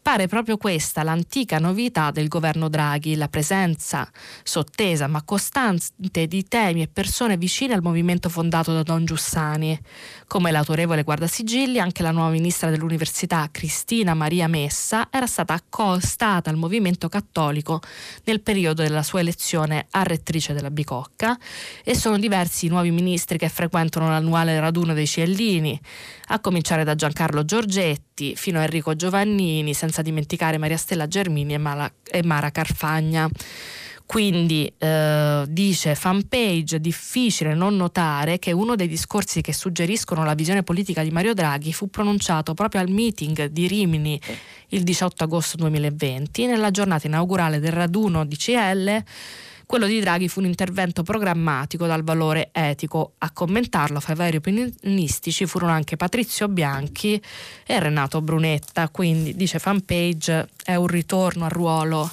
Pare proprio questa l'antica novità del governo Draghi, la presenza sottesa ma costante di temi e persone vicine al movimento fondato da Don Giussani. Come l'autorevole guardasigilli, anche la nuova ministra dell'Università Cristina Maria Messa era stata accostata al movimento cattolico nel periodo della sua elezione a rettrice della Bicocca e sono diversi i nuovi ministri che frequentano l'annuale raduno dei Ciellini, a cominciare da Giancarlo Giorgetti fino a Enrico Giovannini, senza dimenticare Maria Stella Germini e, Mala, e Mara Carfagna. Quindi eh, dice fanpage, difficile non notare che uno dei discorsi che suggeriscono la visione politica di Mario Draghi fu pronunciato proprio al meeting di Rimini il 18 agosto 2020, nella giornata inaugurale del raduno di CL quello di Draghi fu un intervento programmatico dal valore etico. A commentarlo fra i vari opinionistici furono anche Patrizio Bianchi e Renato Brunetta, quindi dice fanpage è un ritorno al ruolo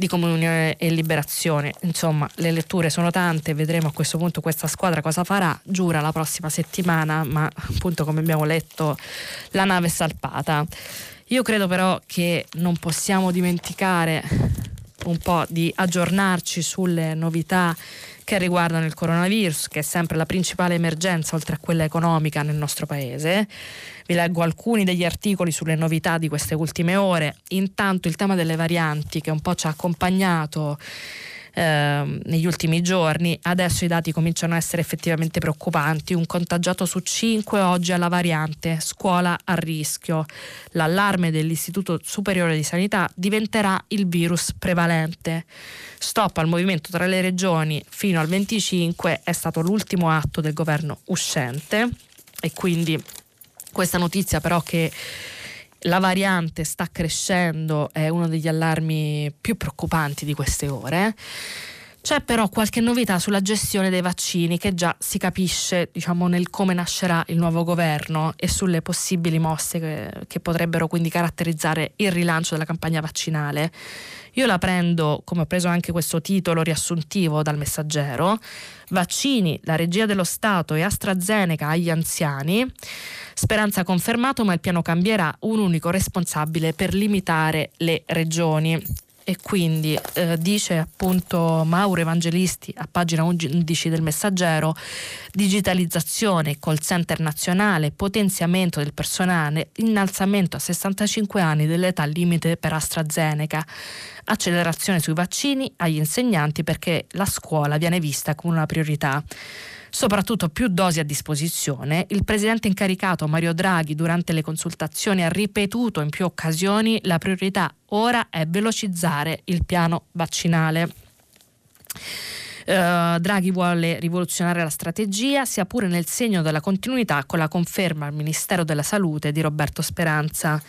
di comunione e liberazione. Insomma, le letture sono tante, vedremo a questo punto questa squadra cosa farà. Giura la prossima settimana, ma appunto come abbiamo letto la nave è salpata. Io credo però che non possiamo dimenticare un po' di aggiornarci sulle novità che riguardano il coronavirus, che è sempre la principale emergenza oltre a quella economica nel nostro paese. Vi leggo alcuni degli articoli sulle novità di queste ultime ore. Intanto il tema delle varianti che un po' ci ha accompagnato Ehm, negli ultimi giorni. Adesso i dati cominciano a essere effettivamente preoccupanti. Un contagiato su cinque oggi ha la variante, scuola a rischio. L'allarme dell'Istituto Superiore di Sanità diventerà il virus prevalente. Stop al movimento tra le regioni fino al 25 è stato l'ultimo atto del governo uscente e quindi questa notizia però che la variante sta crescendo, è uno degli allarmi più preoccupanti di queste ore. C'è però qualche novità sulla gestione dei vaccini che già si capisce diciamo, nel come nascerà il nuovo governo e sulle possibili mosse che, che potrebbero quindi caratterizzare il rilancio della campagna vaccinale. Io la prendo, come ho preso anche questo titolo riassuntivo dal messaggero, vaccini, la regia dello Stato e AstraZeneca agli anziani. Speranza confermato, ma il piano cambierà un unico responsabile per limitare le regioni e quindi eh, dice appunto Mauro Evangelisti a pagina 11 del messaggero digitalizzazione, call center nazionale, potenziamento del personale, innalzamento a 65 anni dell'età limite per AstraZeneca, accelerazione sui vaccini agli insegnanti perché la scuola viene vista come una priorità soprattutto più dosi a disposizione, il presidente incaricato Mario Draghi durante le consultazioni ha ripetuto in più occasioni la priorità ora è velocizzare il piano vaccinale. Uh, Draghi vuole rivoluzionare la strategia, sia pure nel segno della continuità con la conferma al Ministero della Salute di Roberto Speranza.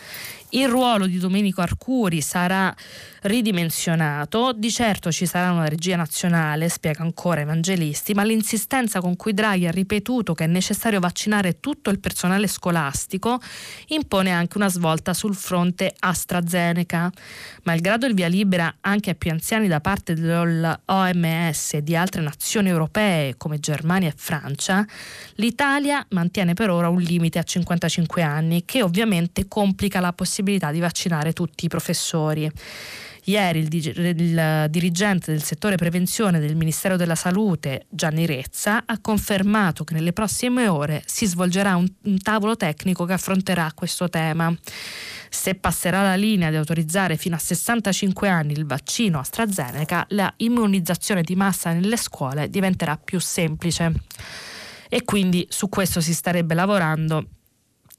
Il ruolo di Domenico Arcuri sarà ridimensionato, di certo ci sarà una regia nazionale, spiega ancora Evangelisti, ma l'insistenza con cui Draghi ha ripetuto che è necessario vaccinare tutto il personale scolastico impone anche una svolta sul fronte AstraZeneca. Malgrado il via libera anche ai più anziani da parte dell'OMS e di altre nazioni europee come Germania e Francia, l'Italia mantiene per ora un limite a 55 anni che ovviamente complica la possibilità di vaccinare tutti i professori. Ieri il, il, dirigente del settore prevenzione del Ministero della Salute, Gianni Rezza, ha confermato che nelle prossime ore si svolgerà un, un tavolo tecnico che affronterà questo tema. Se passerà la linea di autorizzare fino a 65 anni il vaccino AstraZeneca, la immunizzazione di massa nelle scuole diventerà più semplice. E quindi su questo si starebbe lavorando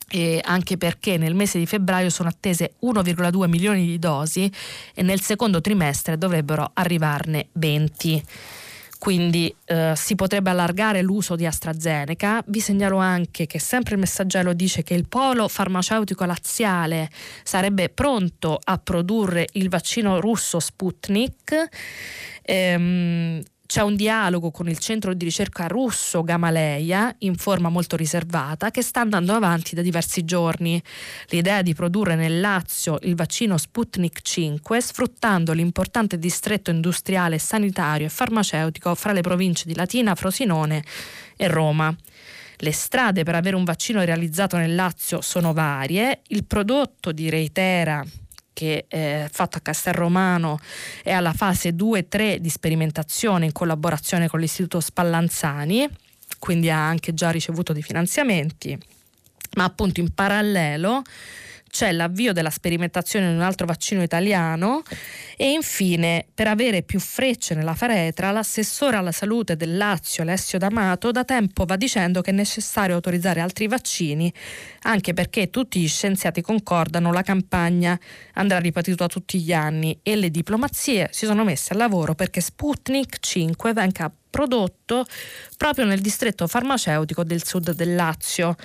e anche perché nel mese di febbraio sono attese 1,2 milioni di dosi e nel secondo trimestre dovrebbero arrivarne 20 quindi eh, si potrebbe allargare l'uso di AstraZeneca. Vi segnalo anche che sempre il messaggero dice che il polo farmaceutico laziale sarebbe pronto a produrre il vaccino russo Sputnik. Ehm, c'è un dialogo con il centro di ricerca russo Gamaleya in forma molto riservata che sta andando avanti da diversi giorni. L'idea di produrre nel Lazio il vaccino Sputnik 5 sfruttando l'importante distretto industriale, sanitario e farmaceutico fra le province di Latina, Frosinone e Roma. Le strade per avere un vaccino realizzato nel Lazio sono varie. Il prodotto di Reitera che è fatto a Castelromano è alla fase 2-3 di sperimentazione in collaborazione con l'Istituto Spallanzani, quindi ha anche già ricevuto dei finanziamenti, ma appunto in parallelo c'è l'avvio della sperimentazione di un altro vaccino italiano e infine per avere più frecce nella faretra l'assessore alla salute del Lazio Alessio D'Amato da tempo va dicendo che è necessario autorizzare altri vaccini anche perché tutti gli scienziati concordano la campagna andrà ripetuta tutti gli anni e le diplomazie si sono messe al lavoro perché Sputnik 5 venga prodotto proprio nel distretto farmaceutico del sud del Lazio.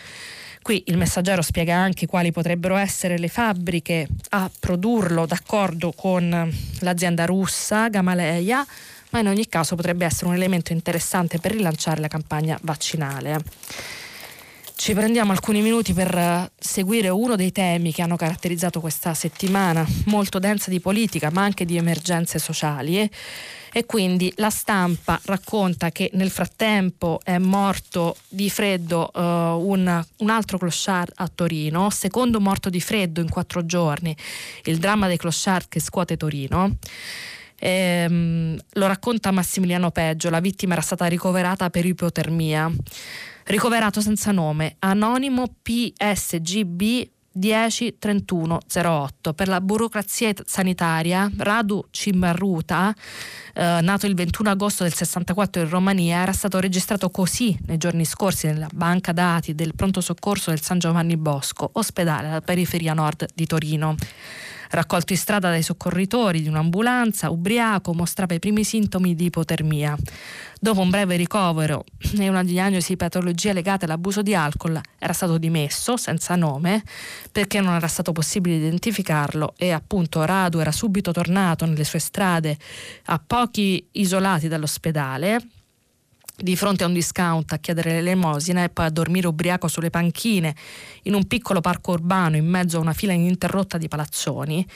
Qui il messaggero spiega anche quali potrebbero essere le fabbriche a produrlo d'accordo con l'azienda russa Gamaleya, ma in ogni caso potrebbe essere un elemento interessante per rilanciare la campagna vaccinale. Ci prendiamo alcuni minuti per seguire uno dei temi che hanno caratterizzato questa settimana, molto densa di politica ma anche di emergenze sociali e quindi la stampa racconta che nel frattempo è morto di freddo uh, un, un, altro clochard a Torino, secondo morto di freddo in quattro giorni, il dramma dei clochard che scuote Torino. Ehm, lo racconta Massimiliano Peggio, la vittima era stata ricoverata per ipotermia. Ricoverato senza nome, anonimo PSGB 10 31 08 per la burocrazia sanitaria Radu Cimarruta eh, nato il 21 agosto del 64 in Romania era stato registrato così nei giorni scorsi nella banca dati del pronto soccorso del San Giovanni Bosco ospedale alla periferia nord di Torino Raccolto in strada dai soccorritori di un'ambulanza, ubriaco, mostrava i primi sintomi di ipotermia. Dopo un breve ricovero e una diagnosi di patologie legate all'abuso di alcol, era stato dimesso senza nome perché non era stato possibile identificarlo e appunto Radu era subito tornato nelle sue strade a pochi isolati dall'ospedale di fronte a un discount a chiedere l'elemosina e poi a dormire ubriaco sulle panchine in un piccolo parco urbano in mezzo a una fila ininterrotta di palazzoni.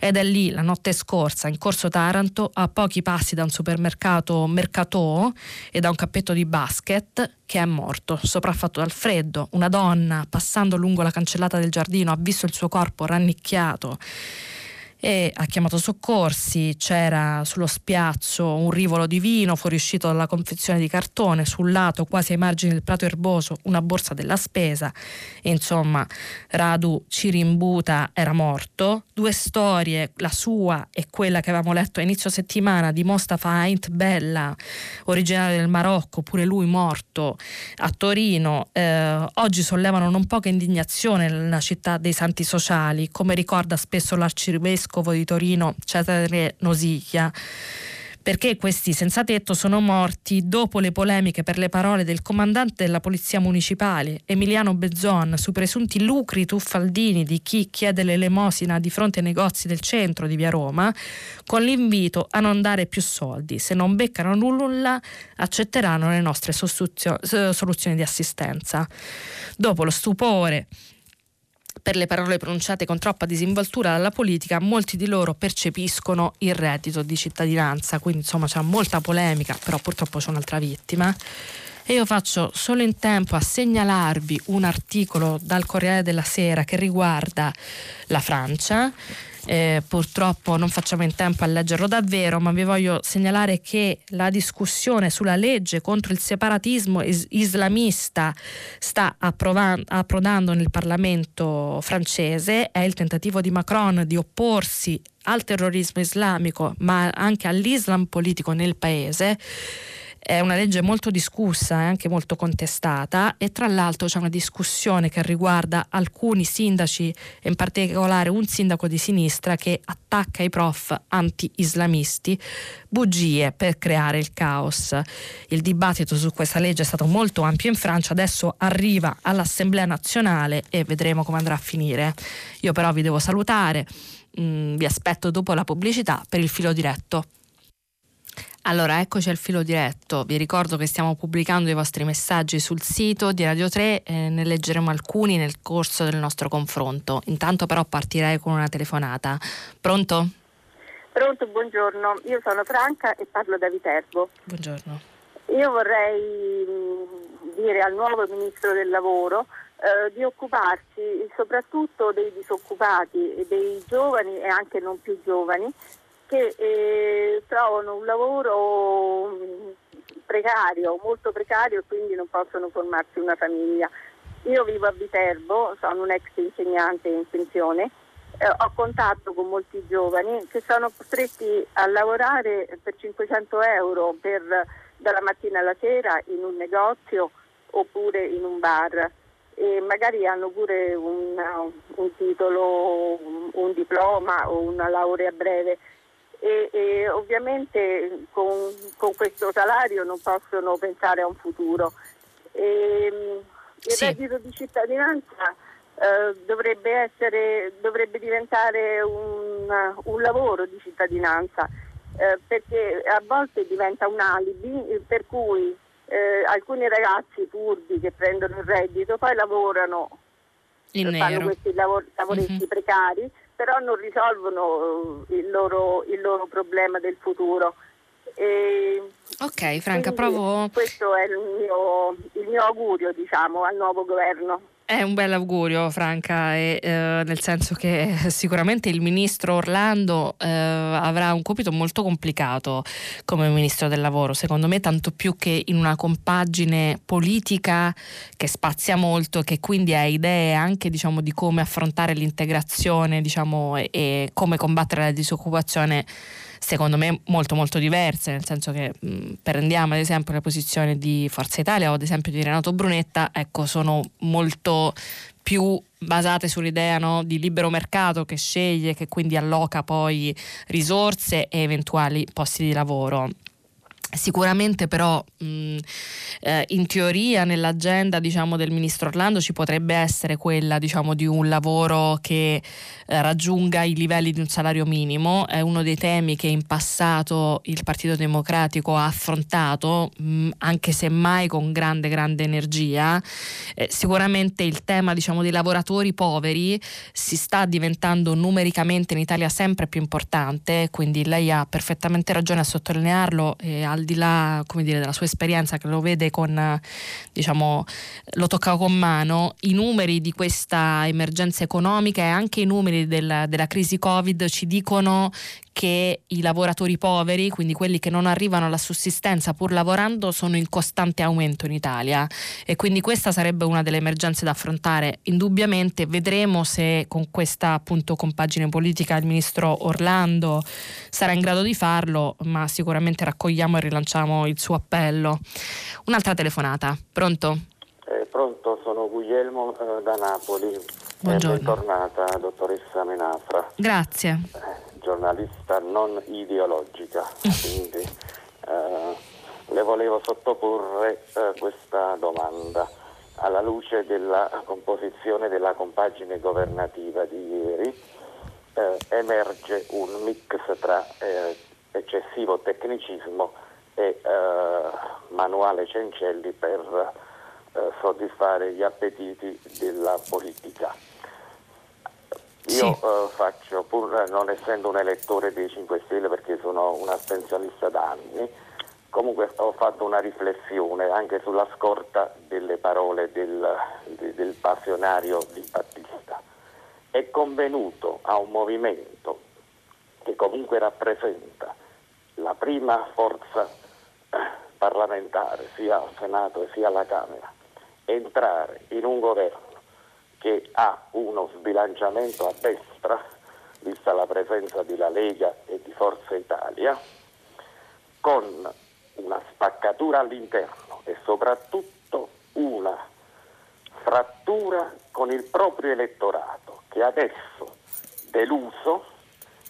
Ed è lì, la notte scorsa, in corso Taranto, a pochi passi da un supermercato Mercatò e da un cappetto di basket, che è morto, sopraffatto dal freddo. Una donna, passando lungo la cancellata del giardino, ha visto il suo corpo rannicchiato e ha chiamato soccorsi, c'era sullo spiazzo un rivolo di vino fuoriuscito dalla confezione di cartone, sul lato quasi ai margini del prato erboso una borsa della spesa e insomma Radu Cirimbuta era morto. Due storie, la sua e quella che avevamo letto a inizio settimana di Mostafa Aint Bella, originario del Marocco, pure lui morto a Torino, eh, oggi sollevano non poca indignazione nella città dei santi sociali, come ricorda spesso l'arcivescovo vescovo di Torino Cesare Nosiglia perché questi senza tetto sono morti dopo le polemiche per le parole del comandante della polizia municipale Emiliano Bezzon sui presunti lucri tuffaldini di chi chiede l'elemosina di fronte ai negozi del centro di via Roma con l'invito a non dare più soldi. Se non beccano nulla accetteranno le nostre soluzioni di assistenza. Dopo lo stupore per le parole pronunciate con troppa disinvoltura dalla politica, molti di loro percepiscono il reddito di cittadinanza, quindi insomma c'è molta polemica, però purtroppo c'è un'altra vittima. E io faccio solo in tempo a segnalarvi un articolo dal Corriere della Sera che riguarda la Francia eh, purtroppo non facciamo in tempo a leggerlo davvero, ma vi voglio segnalare che la discussione sulla legge contro il separatismo is- islamista sta approdando nel Parlamento francese, è il tentativo di Macron di opporsi al terrorismo islamico, ma anche all'islam politico nel paese È una legge molto discussa e anche molto contestata e tra l'altro c'è una discussione che riguarda alcuni sindaci, in particolare un sindaco di sinistra che attacca i prof anti-islamisti, bugie per creare il caos. Il dibattito su questa legge è stato molto ampio in Francia, adesso arriva all'Assemblea nazionale e vedremo come andrà a finire. Io però vi devo salutare, mm, vi aspetto dopo la pubblicità per il filo diretto. Allora, eccoci al filo diretto. Vi ricordo che stiamo pubblicando i vostri messaggi sul sito di Radio 3, eh, ne leggeremo alcuni nel corso del nostro confronto. Intanto però partirei con una telefonata. Pronto? Pronto, buongiorno. Io sono Franca e parlo da Viterbo. Buongiorno. Io vorrei mm, dire al nuovo Ministro del Lavoro eh, di occuparsi soprattutto dei disoccupati, dei giovani e anche non più giovani che eh, trovano un lavoro precario, molto precario e quindi non possono formarsi una famiglia. Io vivo a Viterbo, sono un ex insegnante in pensione, eh, ho contatto con molti giovani che sono costretti a lavorare per 500 euro per, dalla mattina alla sera in un negozio oppure in un bar e magari hanno pure un, un titolo, un, un diploma o una laurea breve e, e ovviamente con, con, questo salario non possono pensare a un futuro. E, il sì. reddito di cittadinanza eh, dovrebbe, essere, dovrebbe, diventare un, un, lavoro di cittadinanza eh, perché a volte diventa un alibi per cui eh, alcuni ragazzi furbi che prendono il reddito poi lavorano, In fanno nero. questi lavor- lavoretti mm-hmm. precari però non risolvono eh, il loro, il loro problema del futuro. E ok, Franca, provo. Questo è il mio, il mio augurio, diciamo, al nuovo governo. È un bel augurio, Franca, e, eh, nel senso che (laughs) sicuramente il ministro Orlando eh, avrà un compito molto complicato come ministro del lavoro, secondo me, tanto più che in una compagine politica che spazia molto, che quindi ha idee anche diciamo, di come affrontare l'integrazione diciamo, e, e come combattere la disoccupazione secondo me molto molto diverse, nel senso che mh, prendiamo ad esempio le posizioni di Forza Italia o ad esempio di Renato Brunetta, ecco, sono molto più basate sull'idea no, di libero mercato che sceglie, che quindi alloca poi risorse e eventuali posti di lavoro. Sicuramente però mh, eh, in teoria nell'agenda diciamo, del ministro Orlando ci potrebbe essere quella diciamo, di un lavoro che eh, raggiunga i livelli di un salario minimo, è uno dei temi che in passato il Partito Democratico ha affrontato, mh, anche se mai con grande grande energia. Eh, sicuramente il tema diciamo, dei lavoratori poveri si sta diventando numericamente in Italia sempre più importante, quindi lei ha perfettamente ragione a sottolinearlo. al di là dire, della sua esperienza che lo vede con, diciamo, lo tocca con mano, i numeri di questa emergenza economica e anche i numeri del, della crisi Covid ci dicono che i lavoratori poveri, quindi quelli che non arrivano alla sussistenza pur lavorando, sono in costante aumento in Italia e quindi questa sarebbe una delle emergenze da affrontare. Indubbiamente vedremo se con questa appunto compagine politica il ministro Orlando sarà in grado di farlo, ma sicuramente raccogliamo e rilanciamo il suo appello. Un'altra telefonata, pronto? Eh, pronto, sono Guglielmo eh, da Napoli. Buongiorno. bentornata, dottoressa Menafra. Grazie. Giornalista non ideologica, quindi eh, le volevo sottoporre eh, questa domanda alla luce della composizione della compagine governativa di ieri. Eh, emerge un mix tra eh, eccessivo tecnicismo e eh, manuale Cencelli per soddisfare gli appetiti della politica. Io sì. uh, faccio, pur non essendo un elettore dei 5 Stelle perché sono un astensionista da anni, comunque ho fatto una riflessione anche sulla scorta delle parole del, del passionario di Battista. È convenuto a un movimento che comunque rappresenta la prima forza eh, parlamentare sia al Senato sia alla Camera entrare in un governo che ha uno sbilanciamento a destra, vista la presenza di La Lega e di Forza Italia, con una spaccatura all'interno e soprattutto una frattura con il proprio elettorato che adesso deluso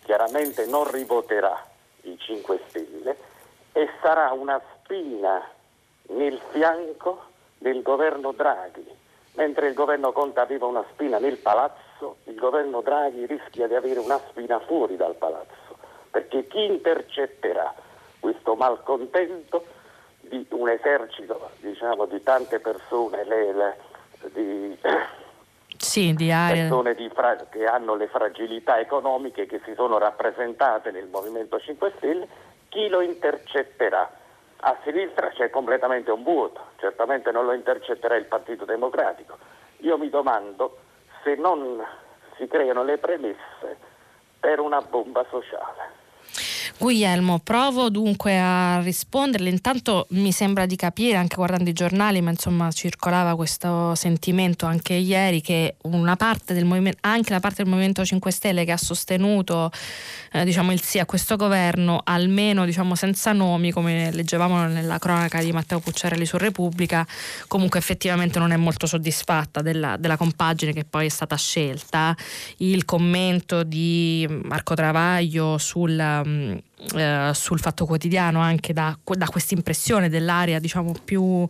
chiaramente non rivoterà i 5 Stelle e sarà una spina nel fianco del governo Draghi. Mentre il governo Conte aveva una spina nel palazzo, il governo Draghi rischia di avere una spina fuori dal palazzo, perché chi intercetterà questo malcontento di un esercito diciamo, di tante persone, le, le, di, (coughs) sì, di persone di fra- che hanno le fragilità economiche che si sono rappresentate nel Movimento 5 Stelle, chi lo intercetterà? A sinistra c'è completamente un vuoto, certamente non lo intercetterà il Partito Democratico. Io mi domando se non si creano le premesse per una bomba sociale. Guglielmo, provo dunque a risponderle. Intanto mi sembra di capire, anche guardando i giornali, ma insomma circolava questo sentimento anche ieri che una parte del movimento, anche la parte del Movimento 5 Stelle che ha sostenuto eh, diciamo, il sì a questo governo, almeno diciamo, senza nomi, come leggevamo nella cronaca di Matteo Pucciarelli su Repubblica, comunque effettivamente non è molto soddisfatta della, della compagine che poi è stata scelta. Il commento di Marco Travaglio sul mm, eh, sul Fatto Quotidiano anche da, da questa impressione dell'area diciamo più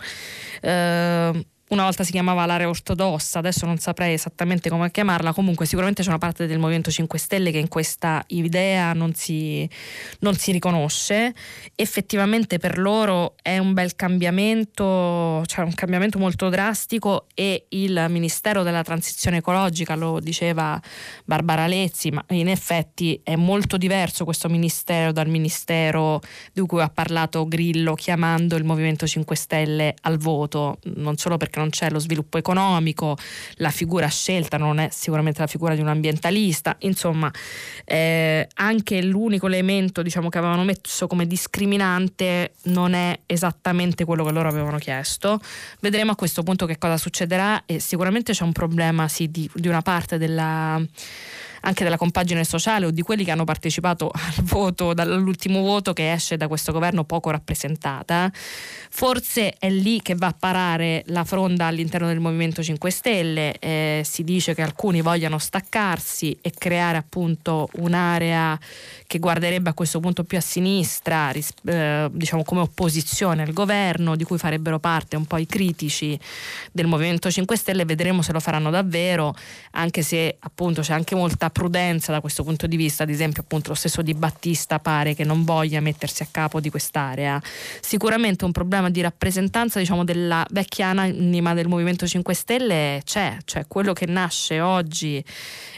eh, una volta si chiamava l'area ortodossa, adesso non saprei esattamente come chiamarla, comunque sicuramente c'è una parte del Movimento 5 Stelle che in questa idea non si, non si riconosce. Effettivamente per loro è un bel cambiamento, cioè un cambiamento molto drastico e il Ministero della Transizione Ecologica, lo diceva Barbara Lezzi, ma in effetti è molto diverso questo Ministero dal Ministero di cui ha parlato Grillo chiamando il Movimento 5 Stelle al voto, non solo perché non c'è lo sviluppo economico, la figura scelta non è sicuramente la figura di un ambientalista, insomma eh, anche l'unico elemento diciamo, che avevano messo come discriminante non è esattamente quello che loro avevano chiesto. Vedremo a questo punto che cosa succederà e sicuramente c'è un problema sì, di, di una parte della anche della compagine sociale o di quelli che hanno partecipato (laughs) al voto, dall'ultimo voto che esce da questo governo poco rappresentata. Forse è lì che va a parare la fronda all'interno del Movimento 5 Stelle. Eh, si dice che alcuni vogliano staccarsi e creare appunto un'area che guarderebbe a questo punto più a sinistra, eh, diciamo come opposizione al governo, di cui farebbero parte un po' i critici del Movimento 5 Stelle. Vedremo se lo faranno davvero, anche se appunto c'è anche molta prudenza da questo punto di vista, ad esempio appunto lo stesso Di Battista pare che non voglia mettersi a capo di quest'area. Sicuramente un problema di rappresentanza diciamo della vecchia anima del Movimento 5 Stelle c'è, cioè quello che nasce oggi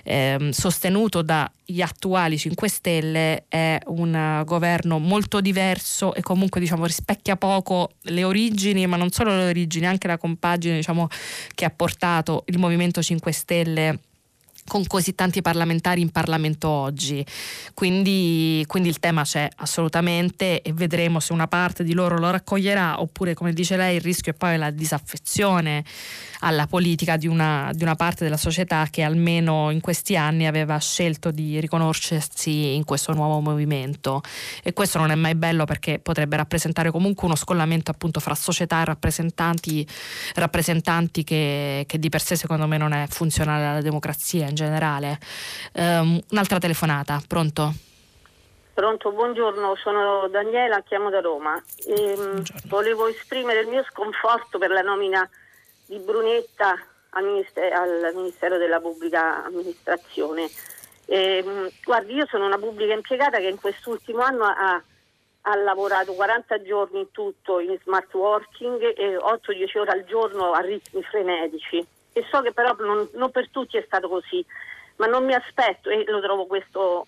eh, sostenuto dagli attuali 5 Stelle è un governo molto diverso e comunque diciamo rispecchia poco le origini, ma non solo le origini, anche la compagine diciamo, che ha portato il Movimento 5 Stelle con così tanti parlamentari in Parlamento oggi. Quindi, quindi, il tema c'è assolutamente e vedremo se una parte di loro lo raccoglierà oppure, come dice lei, il rischio è poi la disaffezione alla politica di una, di una parte della società che almeno in questi anni aveva scelto di riconoscersi in questo nuovo movimento. E questo non è mai bello perché potrebbe rappresentare comunque uno scollamento appunto fra società e rappresentanti, rappresentanti che, che di per sé secondo me non è funzionale alla democrazia generale. Um, un'altra telefonata, pronto? Pronto, buongiorno, sono Daniela, chiamo da Roma. E, volevo esprimere il mio sconforto per la nomina di Brunetta al Ministero, al Ministero della Pubblica Amministrazione. E, guardi, io sono una pubblica impiegata che in quest'ultimo anno ha, ha lavorato 40 giorni in tutto in smart working e 8-10 ore al giorno a ritmi frenetici e so che però non, non, per tutti è stato così, ma non mi aspetto, e lo trovo questo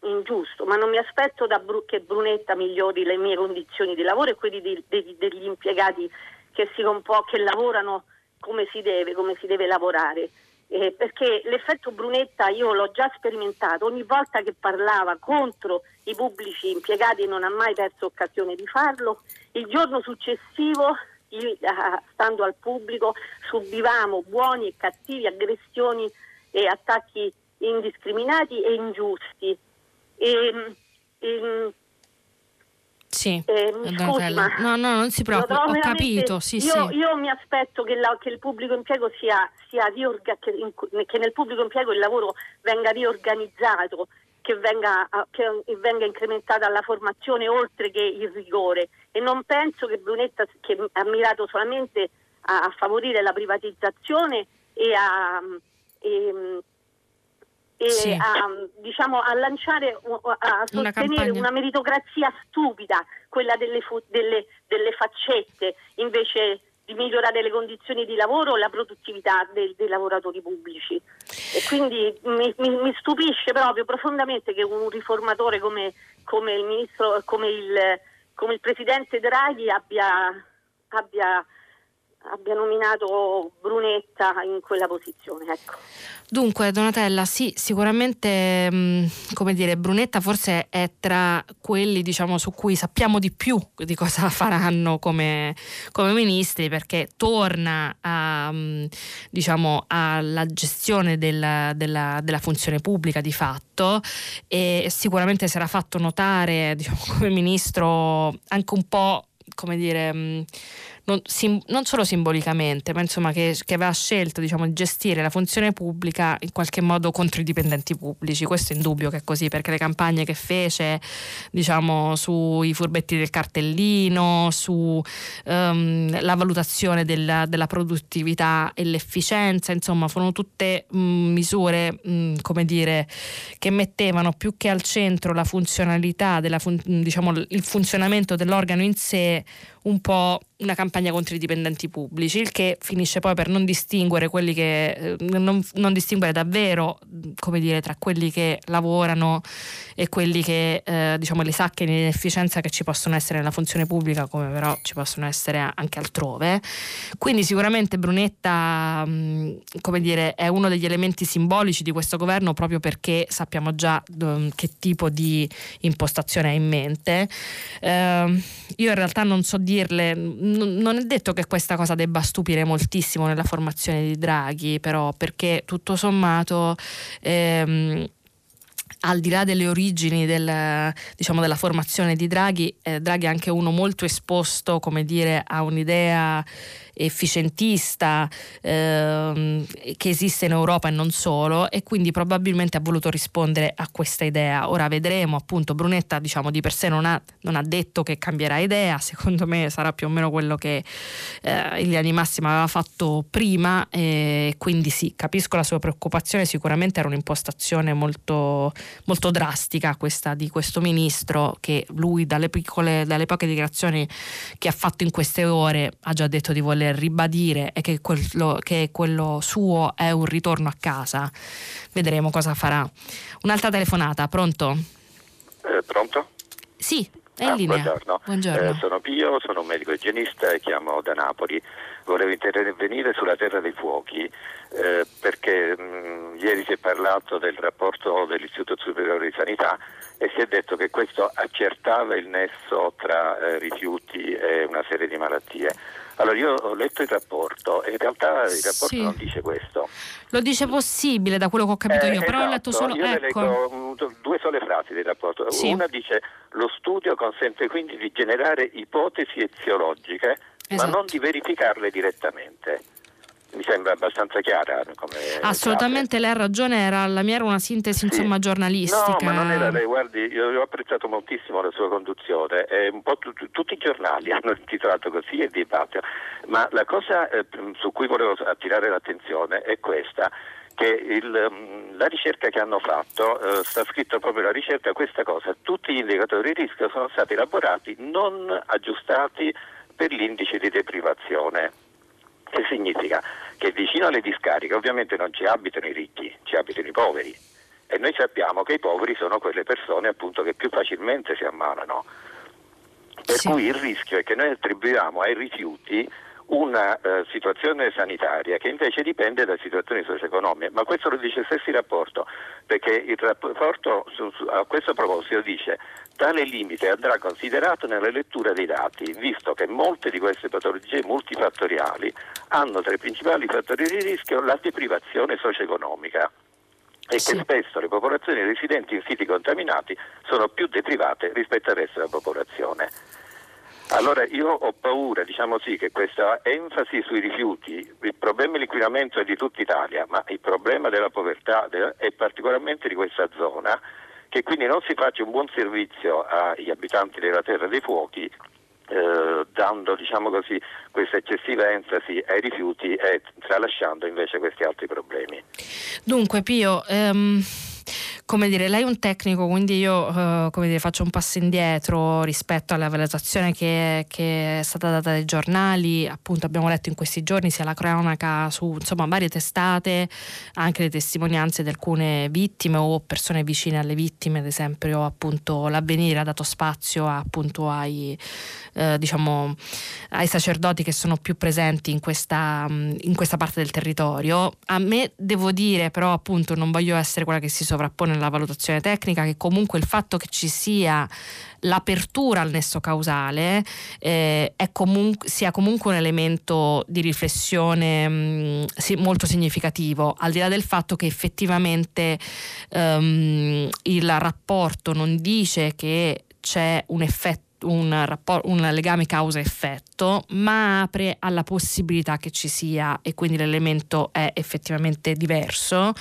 ingiusto, ma non mi aspetto Bru- che Brunetta migliori le mie condizioni di lavoro e quelli di, de- degli impiegati che, che lavorano come si deve, come si deve lavorare. Eh, perché l'effetto Brunetta io l'ho già sperimentato, ogni volta che parlava contro i pubblici impiegati non ha mai perso occasione di farlo, il giorno successivo eh, stando al pubblico, subivamo buoni e cattivi aggressioni e attacchi indiscriminati e ingiusti. E, e, Sì, eh, scusi, ma no, no, non si preoccupi, ho capito. Sì, io, sì. io mi aspetto che, la, che, il pubblico impiego sia, sia riorga, che, in, che, nel pubblico impiego il lavoro venga riorganizzato, che venga, che venga incrementata la formazione oltre che il rigore. E non penso che Brunetta, che ha mirato solamente a, a favorire la privatizzazione e a. E, e sì. a, diciamo, a, lanciare, a sostenere una, una, meritocrazia stupida, quella delle, delle, delle, faccette, invece di migliorare le condizioni di lavoro e la produttività dei, dei lavoratori pubblici. E quindi mi, mi, mi, stupisce proprio profondamente che un riformatore come, come il ministro, come il, come il presidente Draghi abbia, abbia abbia nominato Brunetta in quella posizione. Ecco. Dunque, Donatella, sì, sicuramente, mm, come dire, Brunetta forse è tra quelli diciamo, su cui sappiamo di più di cosa (laughs) faranno come, come ministri, perché torna a, mm, diciamo, alla gestione della, della, della, funzione pubblica di fatto e sicuramente sarà fatto notare diciamo, come ministro anche un po', come dire... Mh, mm, non, sim, non solo simbolicamente, ma insomma che, che aveva scelto diciamo, di gestire la funzione pubblica in qualche modo contro i dipendenti pubblici. Questo è indubbio che è così, perché le campagne che fece diciamo, sui furbetti del cartellino, sulla ehm, um, valutazione della, della, produttività e l'efficienza, insomma, furono tutte um, misure, um, come dire, che mettevano più che al centro la funzionalità, della diciamo, il funzionamento dell'organo in sé un po' una campagna contro i dipendenti pubblici, il che finisce poi per non distinguere quelli che eh, non, non, distinguere davvero come dire tra quelli che lavorano e quelli che eh, diciamo le sacche di inefficienza che ci possono essere nella funzione pubblica come però ci possono essere anche altrove. Quindi sicuramente Brunetta mh, come dire è uno degli elementi simbolici di questo governo proprio perché sappiamo già d- che tipo di impostazione ha in mente. Eh, io in realtà non so dirle non è detto che questa cosa debba stupire moltissimo nella formazione di Draghi, però perché tutto sommato ehm, al di là delle origini del, diciamo, della formazione di Draghi, eh, Draghi è anche uno molto esposto, dire, a un'idea efficientista ehm, che esiste in Europa e non solo e quindi probabilmente ha voluto rispondere a questa idea. Ora vedremo, appunto Brunetta diciamo di per sé non ha, non ha detto che cambierà idea, secondo me sarà più o meno quello che eh, in di massima aveva fatto prima e quindi sì, capisco la sua preoccupazione, sicuramente era un'impostazione molto, molto drastica questa di questo ministro che lui dalle, piccole, dalle poche dichiarazioni che ha fatto in queste ore ha già detto di voler ribadire è che quello, che quello suo è un ritorno a casa. Vedremo cosa farà. Un'altra telefonata, pronto? Eh, pronto? Sì, è in ah, linea. Buongiorno, buongiorno. Eh, sono Pio, sono un medico igienista e chiamo da Napoli. Volevo intervenire sulla Terra dei Fuochi eh, perché mh, mm, ieri si è parlato del rapporto dell'Istituto Superiore di Sanità e si è detto che questo accertava il nesso tra eh, rifiuti e una serie di malattie. Allora io ho letto il rapporto e in realtà il rapporto sì. non dice questo. Lo dice possibile da quello che ho capito eh, io, però esatto. ho letto solo... Io ecco. leggo due sole frasi del rapporto. Sì. Una dice lo studio consente quindi di generare ipotesi eziologiche esatto. ma non di verificarle direttamente mi sembra abbastanza chiara. Assolutamente, lei ha ragione, era, la mia era una sintesi sì. insomma, giornalistica. No, ma non era lei, guardi, io ho apprezzato moltissimo la sua conduzione, e un po' t- tutti i giornali (laughs) hanno intitolato così e di patria, ma la cosa eh, su cui volevo attirare l'attenzione è questa che il, la ricerca che hanno fatto, eh, sta scritto proprio la ricerca, questa cosa, tutti gli indicatori di rischio sono stati elaborati non aggiustati per l'indice di deprivazione che significa che vicino alle discariche ovviamente non ci abitano i ricchi, ci abitano i poveri e noi sappiamo che i poveri sono quelle persone appunto che più facilmente si ammalano. Per sì. cui il rischio è che noi attribuiamo ai rifiuti una uh, situazione sanitaria che invece dipende da situazioni socio-economiche, ma questo lo dice il stesso rapporto, perché il rapporto su, su, a questo proposito dice tale limite andrà considerato nella lettura dei dati, visto che molte di queste patologie multifattoriali hanno tra i principali fattori di rischio la deprivazione socio-economica e sì. che spesso le popolazioni residenti in siti contaminati sono più deprivate rispetto al resto della popolazione. Allora io ho paura, diciamo sì, che questa enfasi sui rifiuti, il problema dell'inquinamento è di tutta Italia, ma il problema della povertà è particolarmente di questa zona, che quindi non si faccia un buon servizio agli abitanti della Terra dei Fuochi eh, dando diciamo così, questa eccessiva enfasi ai rifiuti e tralasciando invece questi altri problemi. Dunque Pio, ehm, come dire, lei è un tecnico, quindi io uh, dire, faccio un passo indietro rispetto alla valutazione che, che, è stata data dai giornali. Appunto, abbiamo letto in questi giorni sia la cronaca su insomma, varie testate, anche le testimonianze di alcune vittime o persone vicine alle vittime, ad esempio, appunto, l'avvenire ha dato spazio appunto ai, eh, diciamo, ai sacerdoti che sono più presenti in questa, in questa parte del territorio. A me devo dire, però, appunto, non voglio essere quella che si sovrappone nella valutazione tecnica che comunque il fatto che ci sia l'apertura al nesso causale eh, comunque, sia comunque un elemento di riflessione mh, mm, molto significativo, al di là del fatto che effettivamente um, il rapporto non dice che c'è un effetto un, rapport- un legame causa-effetto, ma apre alla possibilità che ci sia e quindi l'elemento è effettivamente diverso.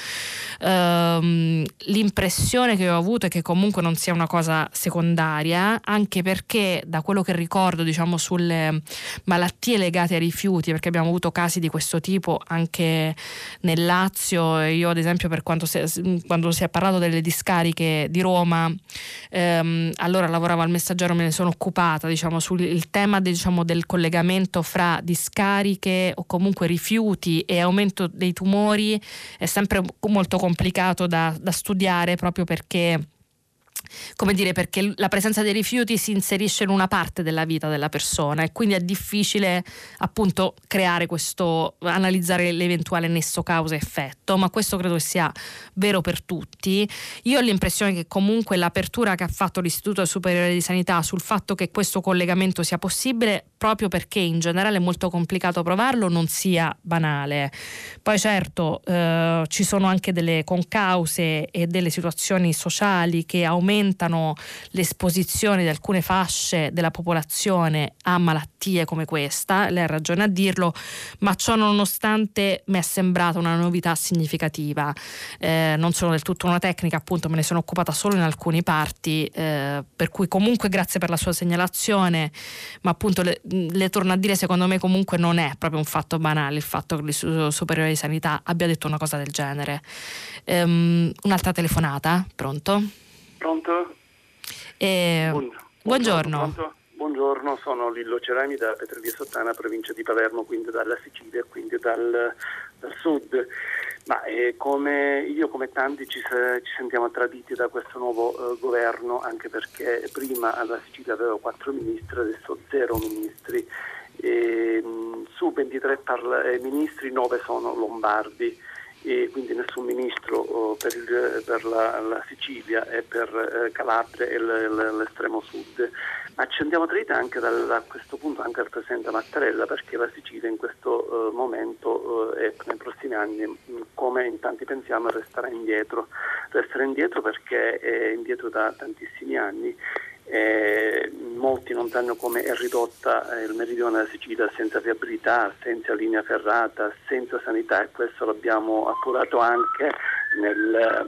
Um, l'impressione che ho avuto è che comunque non sia una cosa secondaria, anche perché da quello che ricordo diciamo sulle malattie legate ai rifiuti, perché abbiamo avuto casi di questo tipo anche nel Lazio, io ad esempio per quanto si, quando si è parlato delle discariche di Roma, ehm, allora lavoravo al messaggero, me ne sono occupata diciamo, sul tema diciamo, del collegamento fra discariche o comunque rifiuti e aumento dei tumori è sempre molto complicato da, da studiare proprio perché come dire, perché la presenza dei rifiuti si inserisce in una parte della vita della persona e quindi è difficile appunto creare questo, analizzare l'eventuale nesso causa-effetto, ma questo credo sia vero per tutti. Io ho l'impressione che comunque l'apertura che ha fatto l'Istituto Superiore di Sanità sul fatto che questo collegamento sia possibile, proprio perché in generale è molto complicato provarlo, non sia banale. Poi certo eh, ci sono anche delle concause e delle situazioni sociali che aumentano aumentano l'esposizione di alcune fasce della popolazione a malattie come questa, lei ha ragione a dirlo, ma ciò nonostante mi è sembrata una novità significativa. Eh, non sono del tutto una tecnica, appunto me ne sono occupata solo in alcuni parti, eh, per cui comunque grazie per la sua segnalazione, ma appunto le, le torno a dire secondo me comunque non è proprio un fatto banale il fatto che l'Istituto Superiore di Sanità abbia detto una cosa del genere. Um, un'altra telefonata, pronto? Pronto? Eh, buongiorno. Buongiorno. Pronto? Buongiorno, sono Lillo Cerami da Petrovia Sottana, provincia di Palermo, quindi dalla Sicilia, quindi dal, dal sud. Ma eh, come io come tanti ci, ci, sentiamo traditi da questo nuovo eh, governo, anche perché prima alla Sicilia avevo quattro ministri, adesso zero ministri. E, mh, su 23 parla- eh, ministri 9 sono lombardi e quindi nessun ministro oh, per, il, per la, la, Sicilia e per eh, Calabria e l'estremo sud. Ma ci andiamo dritti anche dal, a questo punto anche al presidente Mattarella perché la Sicilia in questo uh, momento uh, e nei prossimi anni, mm, come in tanti pensiamo, resterà indietro. Resterà indietro perché è indietro da tantissimi anni eh, molti non sanno come è ridotta eh, il meridione della Sicilia senza viabilità, senza linea ferrata, senza sanità e questo l'abbiamo appurato anche nel,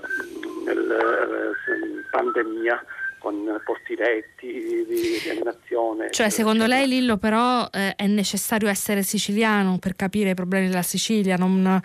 nel eh, pandemia con posti letti di rianimazione. Cioè, secondo lei, Lillo, però eh, è necessario essere siciliano per capire i problemi della Sicilia? Non,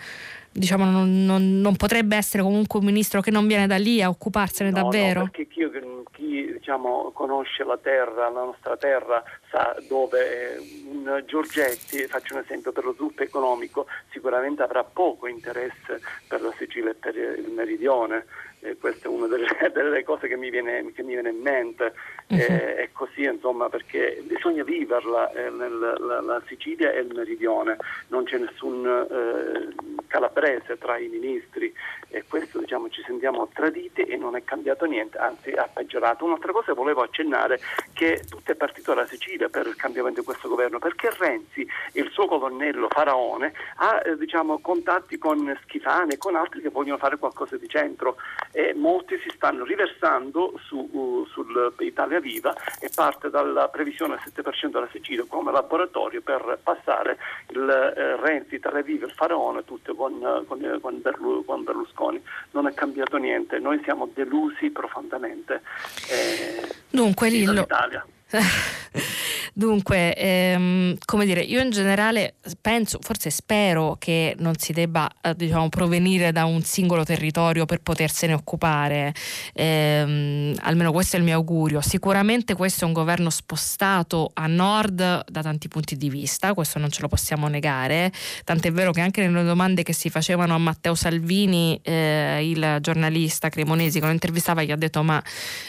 diciamo, non, non, non, potrebbe essere comunque un ministro che non viene da lì a occuparsene no, davvero? No, perché chi, chi diciamo, conosce la terra, la nostra terra, sa dove un Giorgetti, faccio un esempio per lo sviluppo economico, sicuramente avrà poco interesse per la Sicilia e per il meridione eh, questa è una delle, (laughs) delle cose che mi, viene, che mi, viene, in mente, uh-huh. è così insomma perché bisogna viverla eh, nella Sicilia e il meridione, non c'è nessun eh, calabrese tra i ministri e questo diciamo ci sentiamo traditi e non è cambiato niente, anzi ha peggiorato. Un'altra cosa volevo accennare che tutto è partito dalla Sicilia per il cambiamento di questo governo, perché Renzi e il suo colonnello Faraone ha eh, diciamo, contatti con Schifani e con altri che vogliono fare qualcosa di centro e molti si stanno riversando su, uh, sull'Italia Viva e parte dalla previsione del 7% della Sicilia come laboratorio per passare il eh, Renzi, Italia Viva, il Faraone tutto con, con, con, Berlusconi. Non è cambiato niente, noi siamo delusi profondamente. Eh, Dunque Lillo, (laughs) Dunque, ehm, come dire, io in generale penso, forse spero che non si debba eh, diciamo, provenire da un singolo territorio per potersene occupare, ehm, almeno questo è il mio augurio. Sicuramente questo è un governo spostato a nord da tanti punti di vista, questo non ce lo possiamo negare, tant'è vero che anche nelle domande che si facevano a Matteo Salvini, eh, il giornalista cremonesi che lo intervistava, gli ha detto ma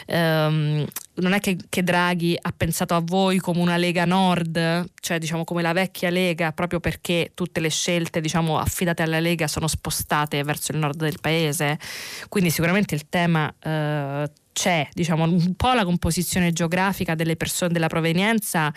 ehm, non è che, che, Draghi ha pensato a voi come una Lega Nord, cioè diciamo come la vecchia Lega, proprio perché tutte le scelte diciamo, affidate alla Lega sono spostate verso il nord del paese. Quindi sicuramente il tema eh, c'è, diciamo, un po' la composizione geografica delle persone della provenienza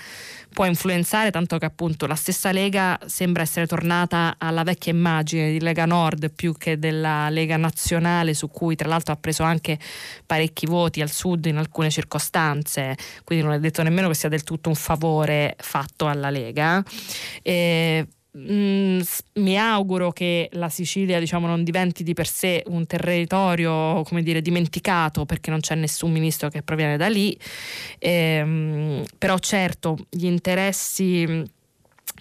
può influenzare, tanto che appunto la stessa Lega sembra essere tornata alla vecchia immagine di Lega Nord più che della Lega Nazionale, su cui tra l'altro ha preso anche parecchi voti al sud in alcune circostanze, quindi non è detto nemmeno che sia del tutto un favore fatto alla Lega. E Mm, mi auguro che la Sicilia diciamo, non diventi di per sé un territorio dire, dimenticato perché non c'è nessun ministro che proviene da lì, ehm, però certo gli interessi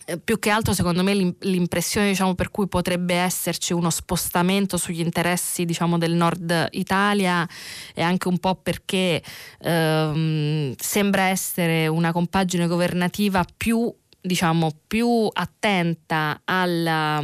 eh, più che altro secondo me l'impressione diciamo, per cui potrebbe esserci uno spostamento sugli interessi diciamo, del nord Italia è anche un po' perché ehm, sembra essere una compagine governativa più diciamo, più attenta alla,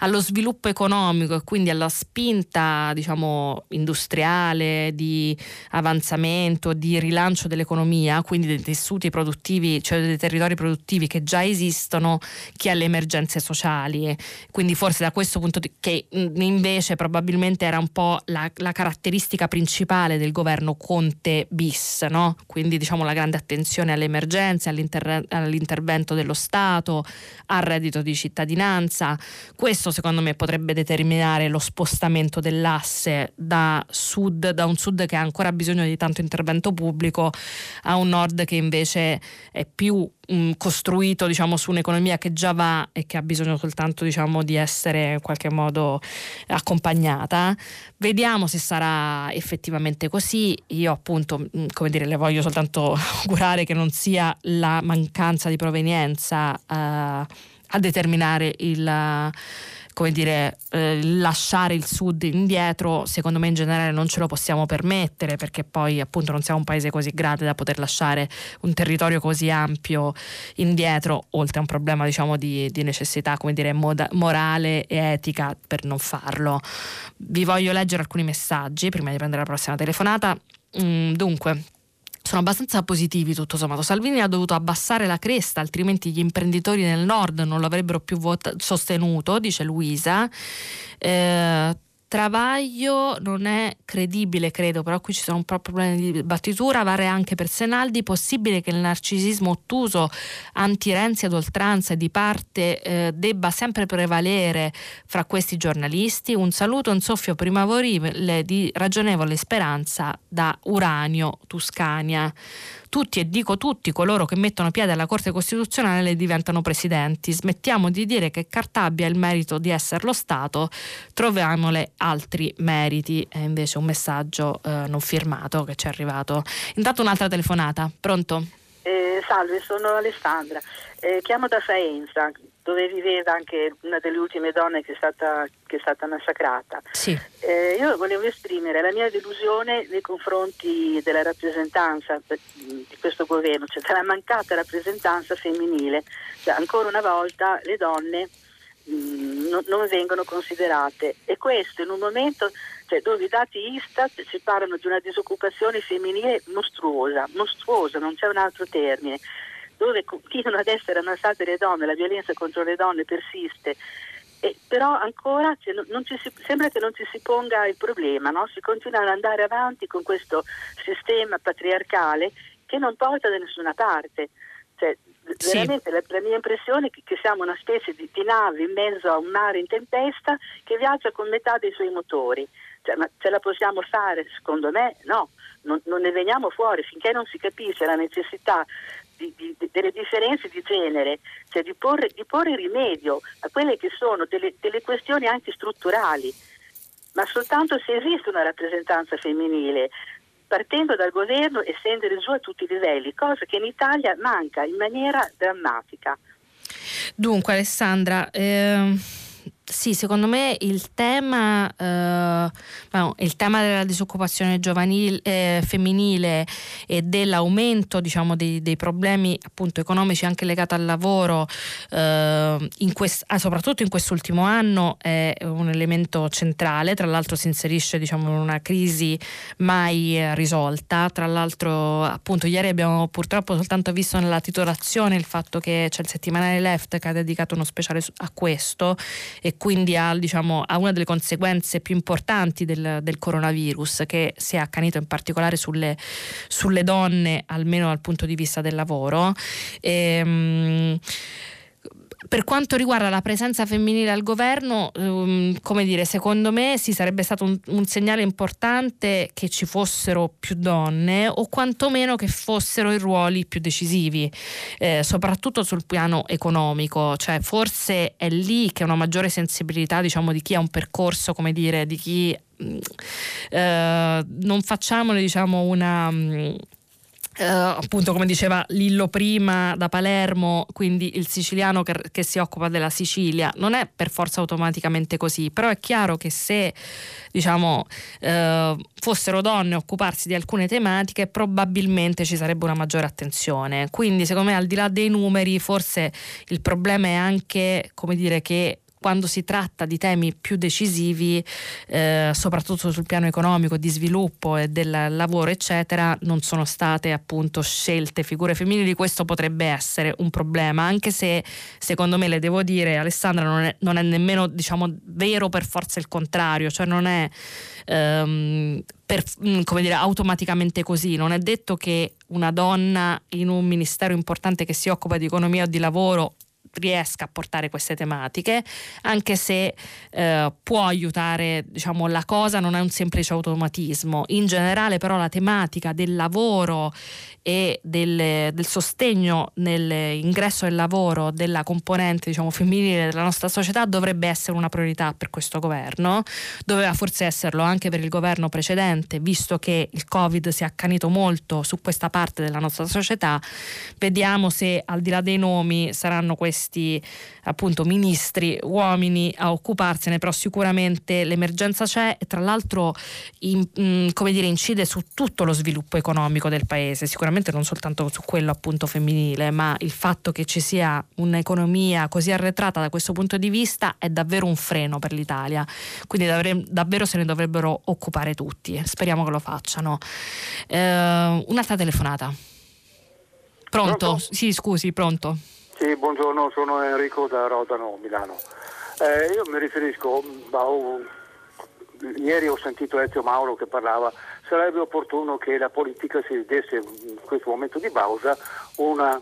allo sviluppo economico e quindi alla spinta diciamo, industriale, di avanzamento, di rilancio dell'economia, quindi dei tessuti produttivi, cioè dei territori produttivi che già esistono, che alle emergenze sociali. Quindi forse da questo punto di che invece probabilmente era un po' la, la caratteristica principale del governo Conte bis, no? quindi diciamo la grande attenzione alle emergenze, all'inter- all'intervento dello Stato, al reddito di cittadinanza. Questo secondo me potrebbe determinare lo spostamento dell'asse da, sud, da un sud che ha ancora bisogno di tanto intervento pubblico a un nord che invece è più mm, costruito diciamo, su un'economia che già va e che ha bisogno soltanto diciamo, di essere in qualche modo accompagnata. Vediamo se sarà effettivamente così. Io appunto, mm, come dire, le voglio soltanto (laughs) augurare che non sia la mancanza di provenienza uh, a determinare il come dire, eh, lasciare il sud indietro, secondo me in generale non ce lo possiamo permettere perché poi appunto non siamo un paese così grande da poter lasciare un territorio così ampio indietro, oltre a un problema diciamo di, di necessità, come dire, moda, morale e etica per non farlo. Vi voglio leggere alcuni messaggi prima di prendere la prossima telefonata. Mm, dunque, sono abbastanza positivi tutto sommato. Salvini ha dovuto abbassare la cresta, altrimenti gli imprenditori nel nord non l'avrebbero più vota- sostenuto, dice Luisa. Eh, Travaglio non è credibile, credo, però qui ci sono un po' problemi di battitura, vale anche per Senaldi, possibile che il narcisismo ottuso anti-Renzi ad oltranza di parte eh, debba sempre prevalere fra questi giornalisti? Un saluto, un soffio primaverile di ragionevole speranza da Uranio, Tuscania tutti, e dico tutti, coloro che mettono piede alla Corte Costituzionale diventano presidenti. Smettiamo di dire che Cartabia ha il merito di essere lo Stato, troviamole altri meriti. È invece un messaggio eh, non firmato che ci è arrivato. Intanto un'altra telefonata. Pronto? Eh, salve, sono Alessandra. Eh, chiamo da Faenza dove viveva anche una delle ultime donne che è stata, che è stata massacrata. Sì. Eh, io volevo esprimere la mia delusione nei confronti della rappresentanza di questo governo, cioè della mancata rappresentanza femminile. Cioè, ancora una volta le donne mh, mm, non, non vengono considerate e questo in un momento cioè, dove i dati Istat ci parlano di una disoccupazione femminile mostruosa, mostruosa, non c'è un altro termine dove continuano ad essere ammassate le donne, la violenza contro le donne persiste E però ancora cioè, si, sembra che non ci si ponga il problema, no? si continua ad andare avanti con questo sistema patriarcale che non porta da nessuna parte. Cioè, sì. Veramente la, la, mia impressione è che, che, siamo una specie di, di nave in mezzo a un mare in tempesta che viaggia con metà dei suoi motori. Cioè, ma ce la possiamo fare? Secondo me no, non, non ne veniamo fuori finché non si capisce la necessità di, di, delle differenze di genere, cioè di porre, di porre, rimedio a quelle che sono delle, delle questioni anche strutturali, ma soltanto se esiste una rappresentanza femminile, partendo dal governo e scendere giù a tutti i livelli, cosa che in Italia manca in maniera drammatica. Dunque Alessandra, eh sì, secondo me il tema, eh, il tema della disoccupazione giovanile, eh, femminile e dell'aumento diciamo, dei, dei, problemi appunto, economici anche legati al lavoro, eh, in quest, ah, soprattutto in quest'ultimo anno, è un elemento centrale. Tra l'altro si inserisce diciamo, in una crisi mai risolta. Tra l'altro, appunto, ieri abbiamo purtroppo soltanto visto nella titolazione il fatto che c'è il settimanale Left che ha dedicato uno speciale a questo e quindi a, diciamo, a una delle conseguenze più importanti del, del, coronavirus che si è accanito in particolare sulle, sulle donne, almeno dal punto di vista del lavoro. E, ehm, per quanto riguarda la presenza femminile al governo, um, come dire, secondo me sì sarebbe stato un, un, segnale importante che ci fossero più donne o quantomeno che fossero i ruoli più decisivi, eh, soprattutto sul piano economico, cioè forse è lì che una maggiore sensibilità diciamo, di chi ha un percorso, come dire, di chi mm, eh, non facciamone diciamo una... Uh, appunto come diceva Lillo prima da Palermo, quindi il siciliano che, che, si occupa della Sicilia, non è per forza automaticamente così, però è chiaro che se diciamo uh, fossero donne a occuparsi di alcune tematiche probabilmente ci sarebbe una maggiore attenzione. Quindi secondo me al di là dei numeri forse il problema è anche come dire che quando si tratta di temi più decisivi, eh, soprattutto sul piano economico, di sviluppo e del lavoro, eccetera, non sono state appunto scelte figure femminili. Questo potrebbe essere un problema, anche se secondo me, le devo dire, Alessandra, non è, non è nemmeno diciamo, vero per forza il contrario, cioè non è ehm, per, mm, come dire, automaticamente così. Non è detto che una donna in un ministero importante che si occupa di economia o di lavoro riesca a portare queste tematiche, anche se eh, può aiutare diciamo, la cosa, non è un semplice automatismo. In generale però la tematica del lavoro e del, del sostegno nell'ingresso del lavoro della componente diciamo, femminile della nostra società dovrebbe essere una priorità per questo governo, doveva forse esserlo anche per il governo precedente, visto che il Covid si è accanito molto su questa parte della nostra società. Vediamo se al di là dei nomi saranno questi appunto ministri uomini a occuparsene, però sicuramente l'emergenza c'è e tra l'altro in, mh, mm, come dire, incide su tutto lo sviluppo economico del paese, sicuramente sicuramente non soltanto su quello appunto femminile, ma il fatto che ci sia un'economia così arretrata da questo punto di vista è davvero un freno per l'Italia. Quindi davvero, davvero se ne dovrebbero occupare tutti. Speriamo che lo facciano. Eh, un'altra telefonata. Pronto? pronto? Sì, scusi, pronto. Sì, buongiorno, sono Enrico da Rodano, Milano. Eh, io mi riferisco, oh, ieri ho sentito Ezio Mauro che parlava sarebbe opportuno che la politica si desse in questo momento di pausa una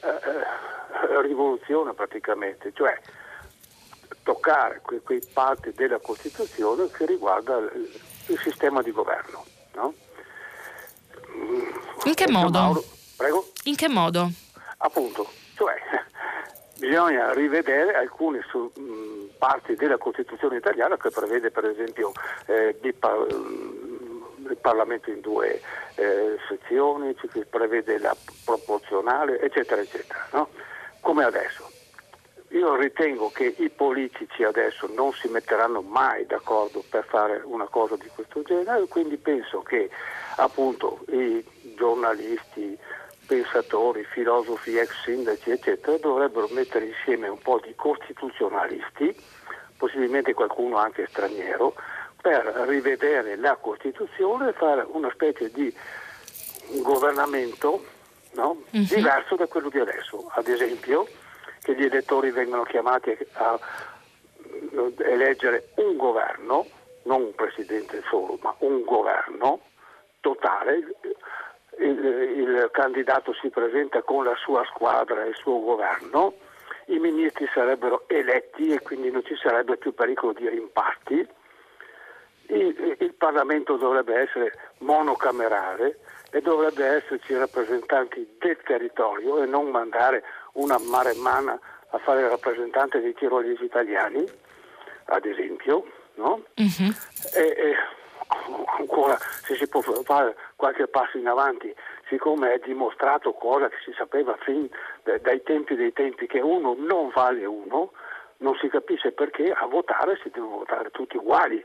eh, eh, rivoluzione praticamente, cioè toccare que- quei parti della Costituzione che riguarda il, sistema di governo. No? In che modo? Mauro, prego? In che modo? Appunto, cioè (laughs) bisogna rivedere alcune su, mh, parti della Costituzione italiana che prevede per esempio eh, di, il Parlamento in due eh, sezioni, si prevede la proporzionale, eccetera, eccetera, no? come adesso. Io ritengo che i politici adesso non si metteranno mai d'accordo per fare una cosa di questo genere, quindi penso che appunto i giornalisti, pensatori, filosofi, ex sindaci, eccetera, dovrebbero mettere insieme un po' di costituzionalisti, possibilmente qualcuno anche straniero, per rivedere la Costituzione e fare una specie di governamento no? uh-huh. diverso da quello di adesso. Ad esempio, che gli elettori vengano chiamati a eleggere un governo, non un presidente solo, ma un governo totale. Il, candidato si presenta con la sua squadra e il suo governo, i ministri sarebbero eletti e quindi non ci sarebbe più pericolo di rimpatti. Il, il Parlamento dovrebbe essere monocamerale e dovrebbe esserci rappresentanti del territorio e non mandare una maremmana a fare il rappresentante dei tirolesi italiani, ad esempio, no? uh-huh. e, e, ancora se si può fare qualche passo in avanti, siccome è dimostrato cosa che si sapeva fin dai tempi dei tempi che uno non vale uno, non si capisce perché a votare si devono votare tutti uguali.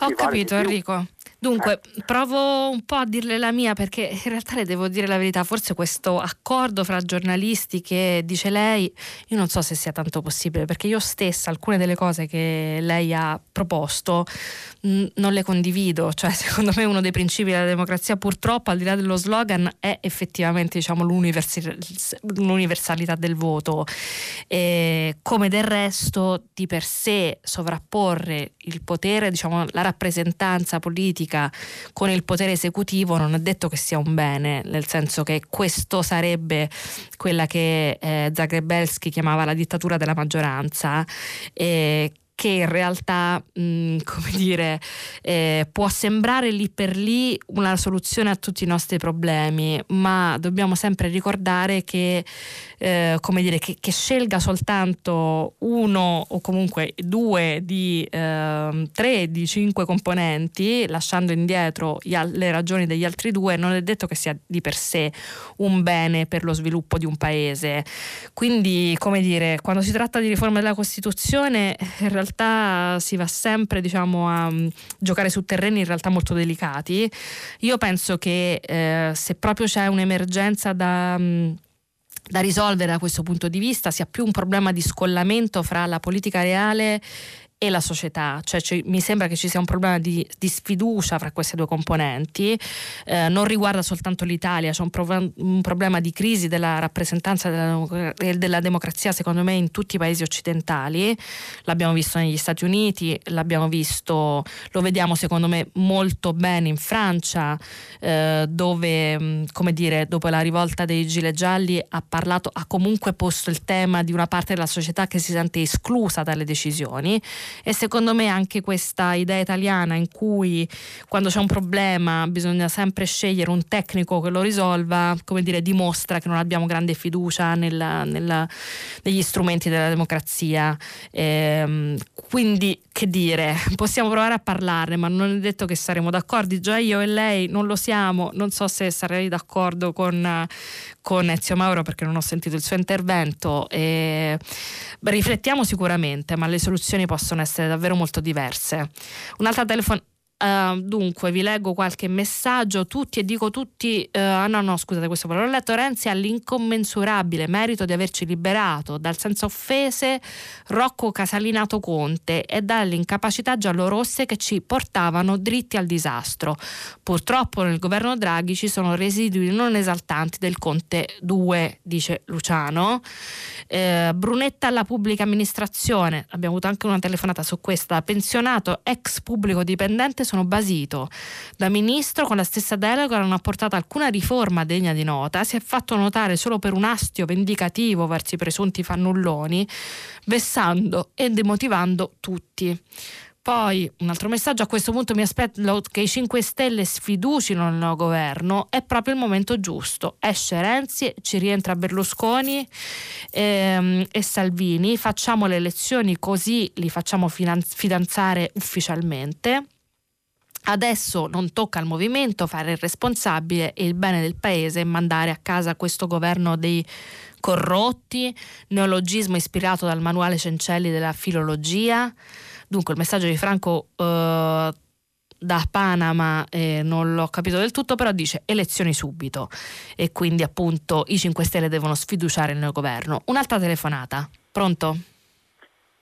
Ho capito Enrico. Dunque, provo un po' a dirle la mia perché in realtà le devo dire la verità, forse questo accordo fra giornalisti che dice lei, io non so se sia tanto possibile perché io stessa alcune delle cose che lei ha proposto mh, non le condivido, cioè (laughs) secondo me uno dei principi della democrazia purtroppo al di là dello slogan è effettivamente diciamo, l'universalità del voto, e come del resto di per sé sovrapporre il potere, diciamo la rappresentanza politica politica con il potere esecutivo non è detto che sia un bene, nel senso che questo sarebbe quella che eh, Zagrebelski chiamava la dittatura della maggioranza. Eh, che in realtà, mh, mm, (laughs) come dire, eh, può sembrare lì per lì una soluzione a tutti i nostri problemi, ma dobbiamo sempre ricordare che, eh, come dire, che, che, scelga soltanto uno o comunque due di eh, tre di cinque componenti, lasciando indietro le ragioni degli altri due, non è detto che sia di per sé un bene per lo sviluppo di un paese. Quindi, come dire, quando si tratta di riforma della Costituzione, in realtà realtà si va sempre diciamo, a um, giocare su terreni in realtà molto delicati. Io penso che eh, se proprio c'è un'emergenza da... Um, da risolvere da questo punto di vista sia più un problema di scollamento fra la politica reale e la società, cioè, cioè, mi sembra che ci sia un problema di, di sfiducia fra queste due componenti, eh, non riguarda soltanto l'Italia, c'è un, prov- un, problema di crisi della rappresentanza della, della, democrazia secondo me in tutti i paesi occidentali, l'abbiamo visto negli Stati Uniti, l'abbiamo visto, lo vediamo secondo me molto bene in Francia, eh, dove mm, come dire, dopo la rivolta dei gilet gialli ha parlato, ha comunque posto il tema di una parte della società che si sente esclusa dalle decisioni e secondo me anche questa idea italiana in cui quando c'è un problema bisogna sempre scegliere un tecnico che lo risolva, come dire, dimostra che non abbiamo grande fiducia nella, nella, negli strumenti della democrazia. Ehm, quindi, che dire, possiamo provare a parlarne, ma non è detto che saremo d'accordo. Già io e lei non lo siamo, non so se sarei d'accordo con, con Ezio Mauro perché non ho sentito il suo intervento. E, riflettiamo sicuramente, ma le soluzioni possono essere davvero molto diverse. Un'altra telefonata Uh, dunque, vi leggo qualche messaggio. Tutti, e dico tutti, uh, no, no, scusate, questo l'ho letto. Renzi ha l'incommensurabile merito di averci liberato dal senza offese Rocco Casalinato Conte e dalle incapacità giallorosse che ci portavano dritti al disastro. Purtroppo nel governo Draghi ci sono residui non esaltanti del Conte 2, dice Luciano. Uh, Brunetta alla pubblica amministrazione, abbiamo avuto anche una telefonata su questa, pensionato, ex pubblico dipendente sono basito. Da ministro con la stessa delega non ha portato alcuna riforma degna di nota, si è fatto notare solo per un astio vendicativo verso i presunti fannulloni, vessando e demotivando tutti. Poi un altro messaggio, a questo punto mi aspetto che i 5 Stelle sfiducino il nuovo governo, è proprio il momento giusto. Esce Renzi, ci rientra Berlusconi ehm, e Salvini, facciamo le elezioni così li facciamo fidanzare ufficialmente. Adesso non tocca al movimento fare il responsabile e il bene del paese e mandare a casa questo governo dei corrotti, neologismo ispirato dal manuale Cencelli della filologia. Dunque il messaggio di Franco eh, da Panama eh, non l'ho capito del tutto, però dice elezioni subito e quindi appunto i 5 Stelle devono sfiduciare il nuovo governo. Un'altra telefonata, pronto?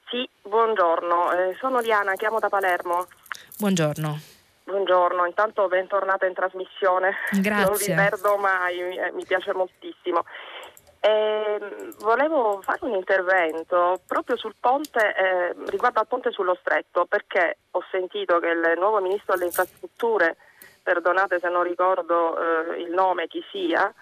Sì, buongiorno, eh, sono Diana, chiamo da Palermo. Buongiorno. Buongiorno, intanto bentornata in trasmissione. Grazie. Non vi perdo mai, mi, eh, piace moltissimo. E volevo fare un intervento proprio sul ponte, eh, riguardo al ponte sullo stretto, perché ho sentito che il nuovo ministro delle infrastrutture, perdonate se non ricordo eh, il nome chi sia,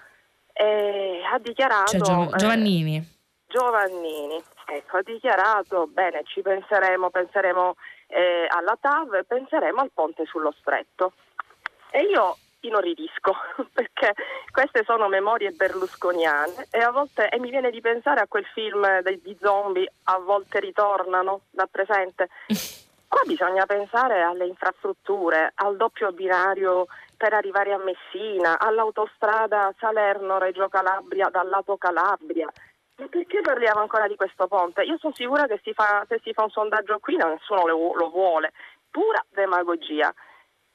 eh, ha dichiarato... Cioè, Gio- Giovannini. Giovannini, ecco, ha dichiarato, bene, ci penseremo, penseremo eh, alla TAV, penseremo al ponte sullo stretto. E io inorridisco (laughs) perché queste sono memorie berlusconiane e a volte e mi viene di pensare a quel film degli zombie a volte ritornano da presente. (laughs) Qua bisogna pensare alle infrastrutture, al doppio binario per arrivare a Messina, all'autostrada Salerno-Reggio Calabria dal lato Calabria. Perché parliamo ancora di questo ponte? Io sono sicura che si fa, se si fa un sondaggio qui nessuno lo, lo vuole. Pura demagogia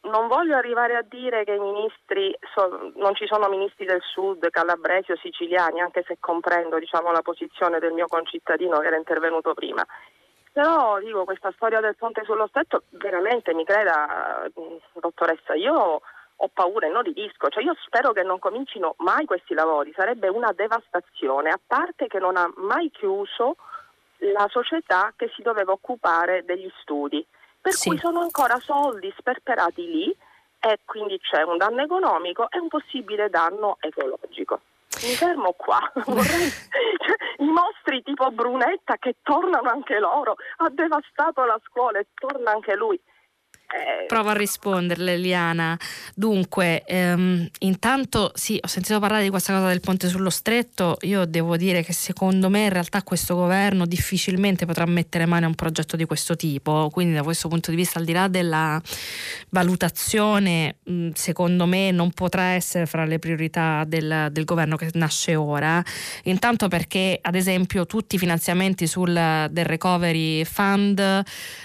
non voglio arrivare a dire che i ministri so, non ci sono ministri del sud, calabresi o siciliani, anche se comprendo diciamo, la posizione del mio concittadino che era intervenuto prima. Però dico, questa storia del ponte sullo stretto veramente mi creda, dottoressa, io ho paura e non rischio, cioè io spero che non comincino mai questi lavori, sarebbe una devastazione, a parte che non ha mai chiuso la società che si doveva occupare degli studi per sì. cui sono ancora soldi sperperati lì e quindi c'è un danno economico e un possibile danno ecologico. Mi fermo qua, (laughs) Vorrei... cioè, i mostri tipo Brunetta che tornano anche loro, ha devastato la scuola e torna anche lui. Eh, Provo a risponderle, Liana. Dunque, ehm, intanto sì, ho sentito parlare di questa cosa del ponte sullo stretto. Io devo dire che secondo me in realtà questo governo difficilmente potrà mettere mano a un progetto di questo tipo. Quindi, da questo punto di vista, al di là della valutazione, mh, secondo me non potrà essere fra le priorità del, del, governo che nasce ora. Intanto perché, ad esempio, tutti i finanziamenti sul, del Recovery Fund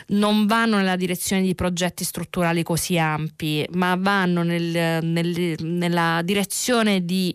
non vanno nella direzione di progetti progetti strutturali così ampi, ma vanno nel, nel, nella direzione di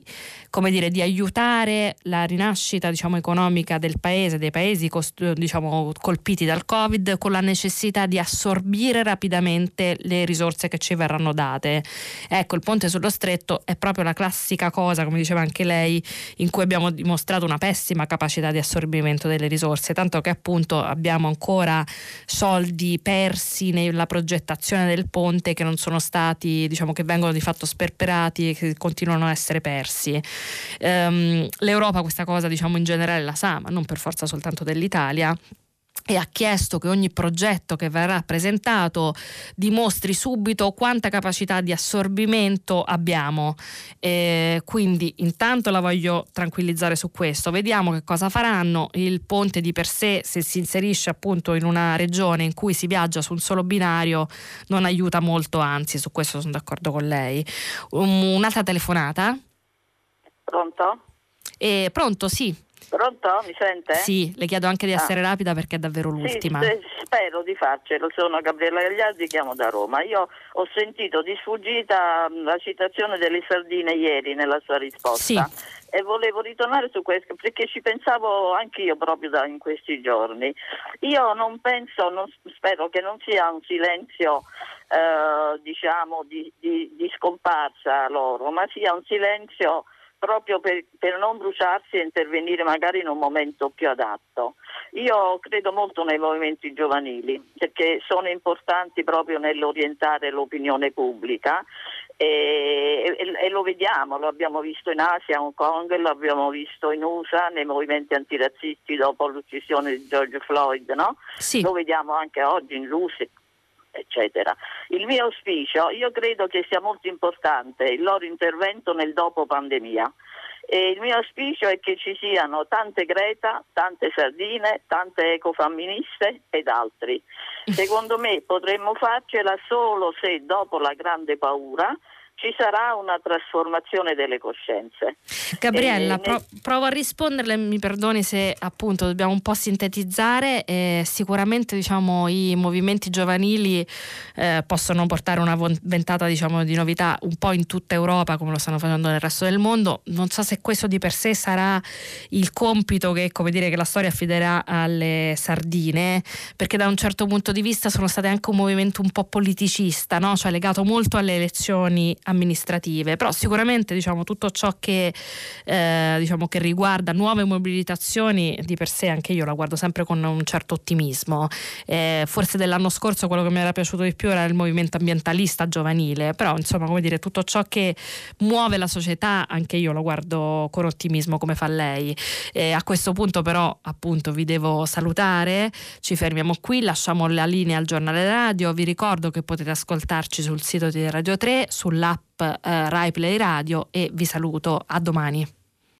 come dire, di aiutare la rinascita diciamo, economica del paese, dei paesi cost- diciamo, colpiti dal Covid, con la necessità di assorbire rapidamente le risorse che ci verranno date. Ecco, il ponte sullo stretto è proprio la classica cosa, come diceva anche lei, in cui abbiamo dimostrato una pessima capacità di assorbimento delle risorse, tanto che appunto abbiamo ancora soldi persi nella progettazione del ponte che non sono stati, diciamo che vengono di fatto sperperati e che continuano a essere persi. Um, L'Europa questa cosa diciamo in generale la sa, ma non per forza soltanto dell'Italia e ha chiesto che ogni progetto che verrà presentato dimostri subito quanta capacità di assorbimento abbiamo. E quindi intanto la voglio tranquillizzare su questo. Vediamo che cosa faranno. Il ponte di per sé, se si inserisce appunto in una regione in cui si viaggia su un solo binario, non aiuta molto, anzi su questo sono d'accordo con lei. un'altra telefonata. Pronto? Eh, pronto, sì. Pronto? Mi sente? Sì, le chiedo anche di essere ah. rapida perché è davvero l'ultima. Sì, spero di farcelo, sono Gabriella Gagliardi, chiamo da Roma. Io ho sentito di sfuggita la citazione delle sardine ieri nella sua risposta. Sì. E volevo ritornare su questo perché ci pensavo anch'io proprio da, in questi giorni. Io non penso, non, spero che non sia un silenzio eh, diciamo di, di, di scomparsa loro, ma sia un silenzio proprio per, per, non bruciarsi e intervenire magari in un momento più adatto. Io credo molto nei movimenti giovanili perché sono importanti proprio nell'orientare l'opinione pubblica e, e, e, lo vediamo, lo abbiamo visto in Asia, a Hong Kong, lo abbiamo visto in USA nei movimenti antirazzisti dopo l'uccisione di George Floyd, no? sì. lo vediamo anche oggi in Russia eccetera. Il mio auspicio, io credo che sia molto importante il loro intervento nel dopo pandemia. E il mio auspicio è che ci siano tante Greta, tante Sardine, tante ecofamministe ed altri. (laughs) Secondo me potremmo farcela solo se dopo la grande paura ci sarà una trasformazione delle coscienze. Gabriella, eh, pro- provo a risponderle, mi perdoni se appunto dobbiamo un po' sintetizzare, eh, sicuramente diciamo, i movimenti giovanili eh, possono portare una ventata diciamo, di novità un po' in tutta Europa come lo stanno facendo nel resto del mondo, non so se questo di per sé sarà il compito che, dire, che la storia affiderà alle sardine, perché da un certo punto di vista sono state anche un movimento un po' politicista, no? cioè legato molto alle elezioni amministrative, però sicuramente diciamo, tutto ciò che, eh, diciamo, che riguarda nuove mobilitazioni di per sé anche io la guardo sempre con un certo ottimismo. Eh, forse dell'anno scorso quello che mi era piaciuto di più era il movimento ambientalista giovanile, però insomma come dire tutto ciò che muove la società anche io lo guardo con ottimismo come fa lei. Eh, a questo punto però appunto vi devo salutare, ci fermiamo qui, lasciamo la linea al giornale radio, vi ricordo che potete ascoltarci sul sito di Radio 3, sull'app eh, Rai Play Radio e vi saluto, a domani.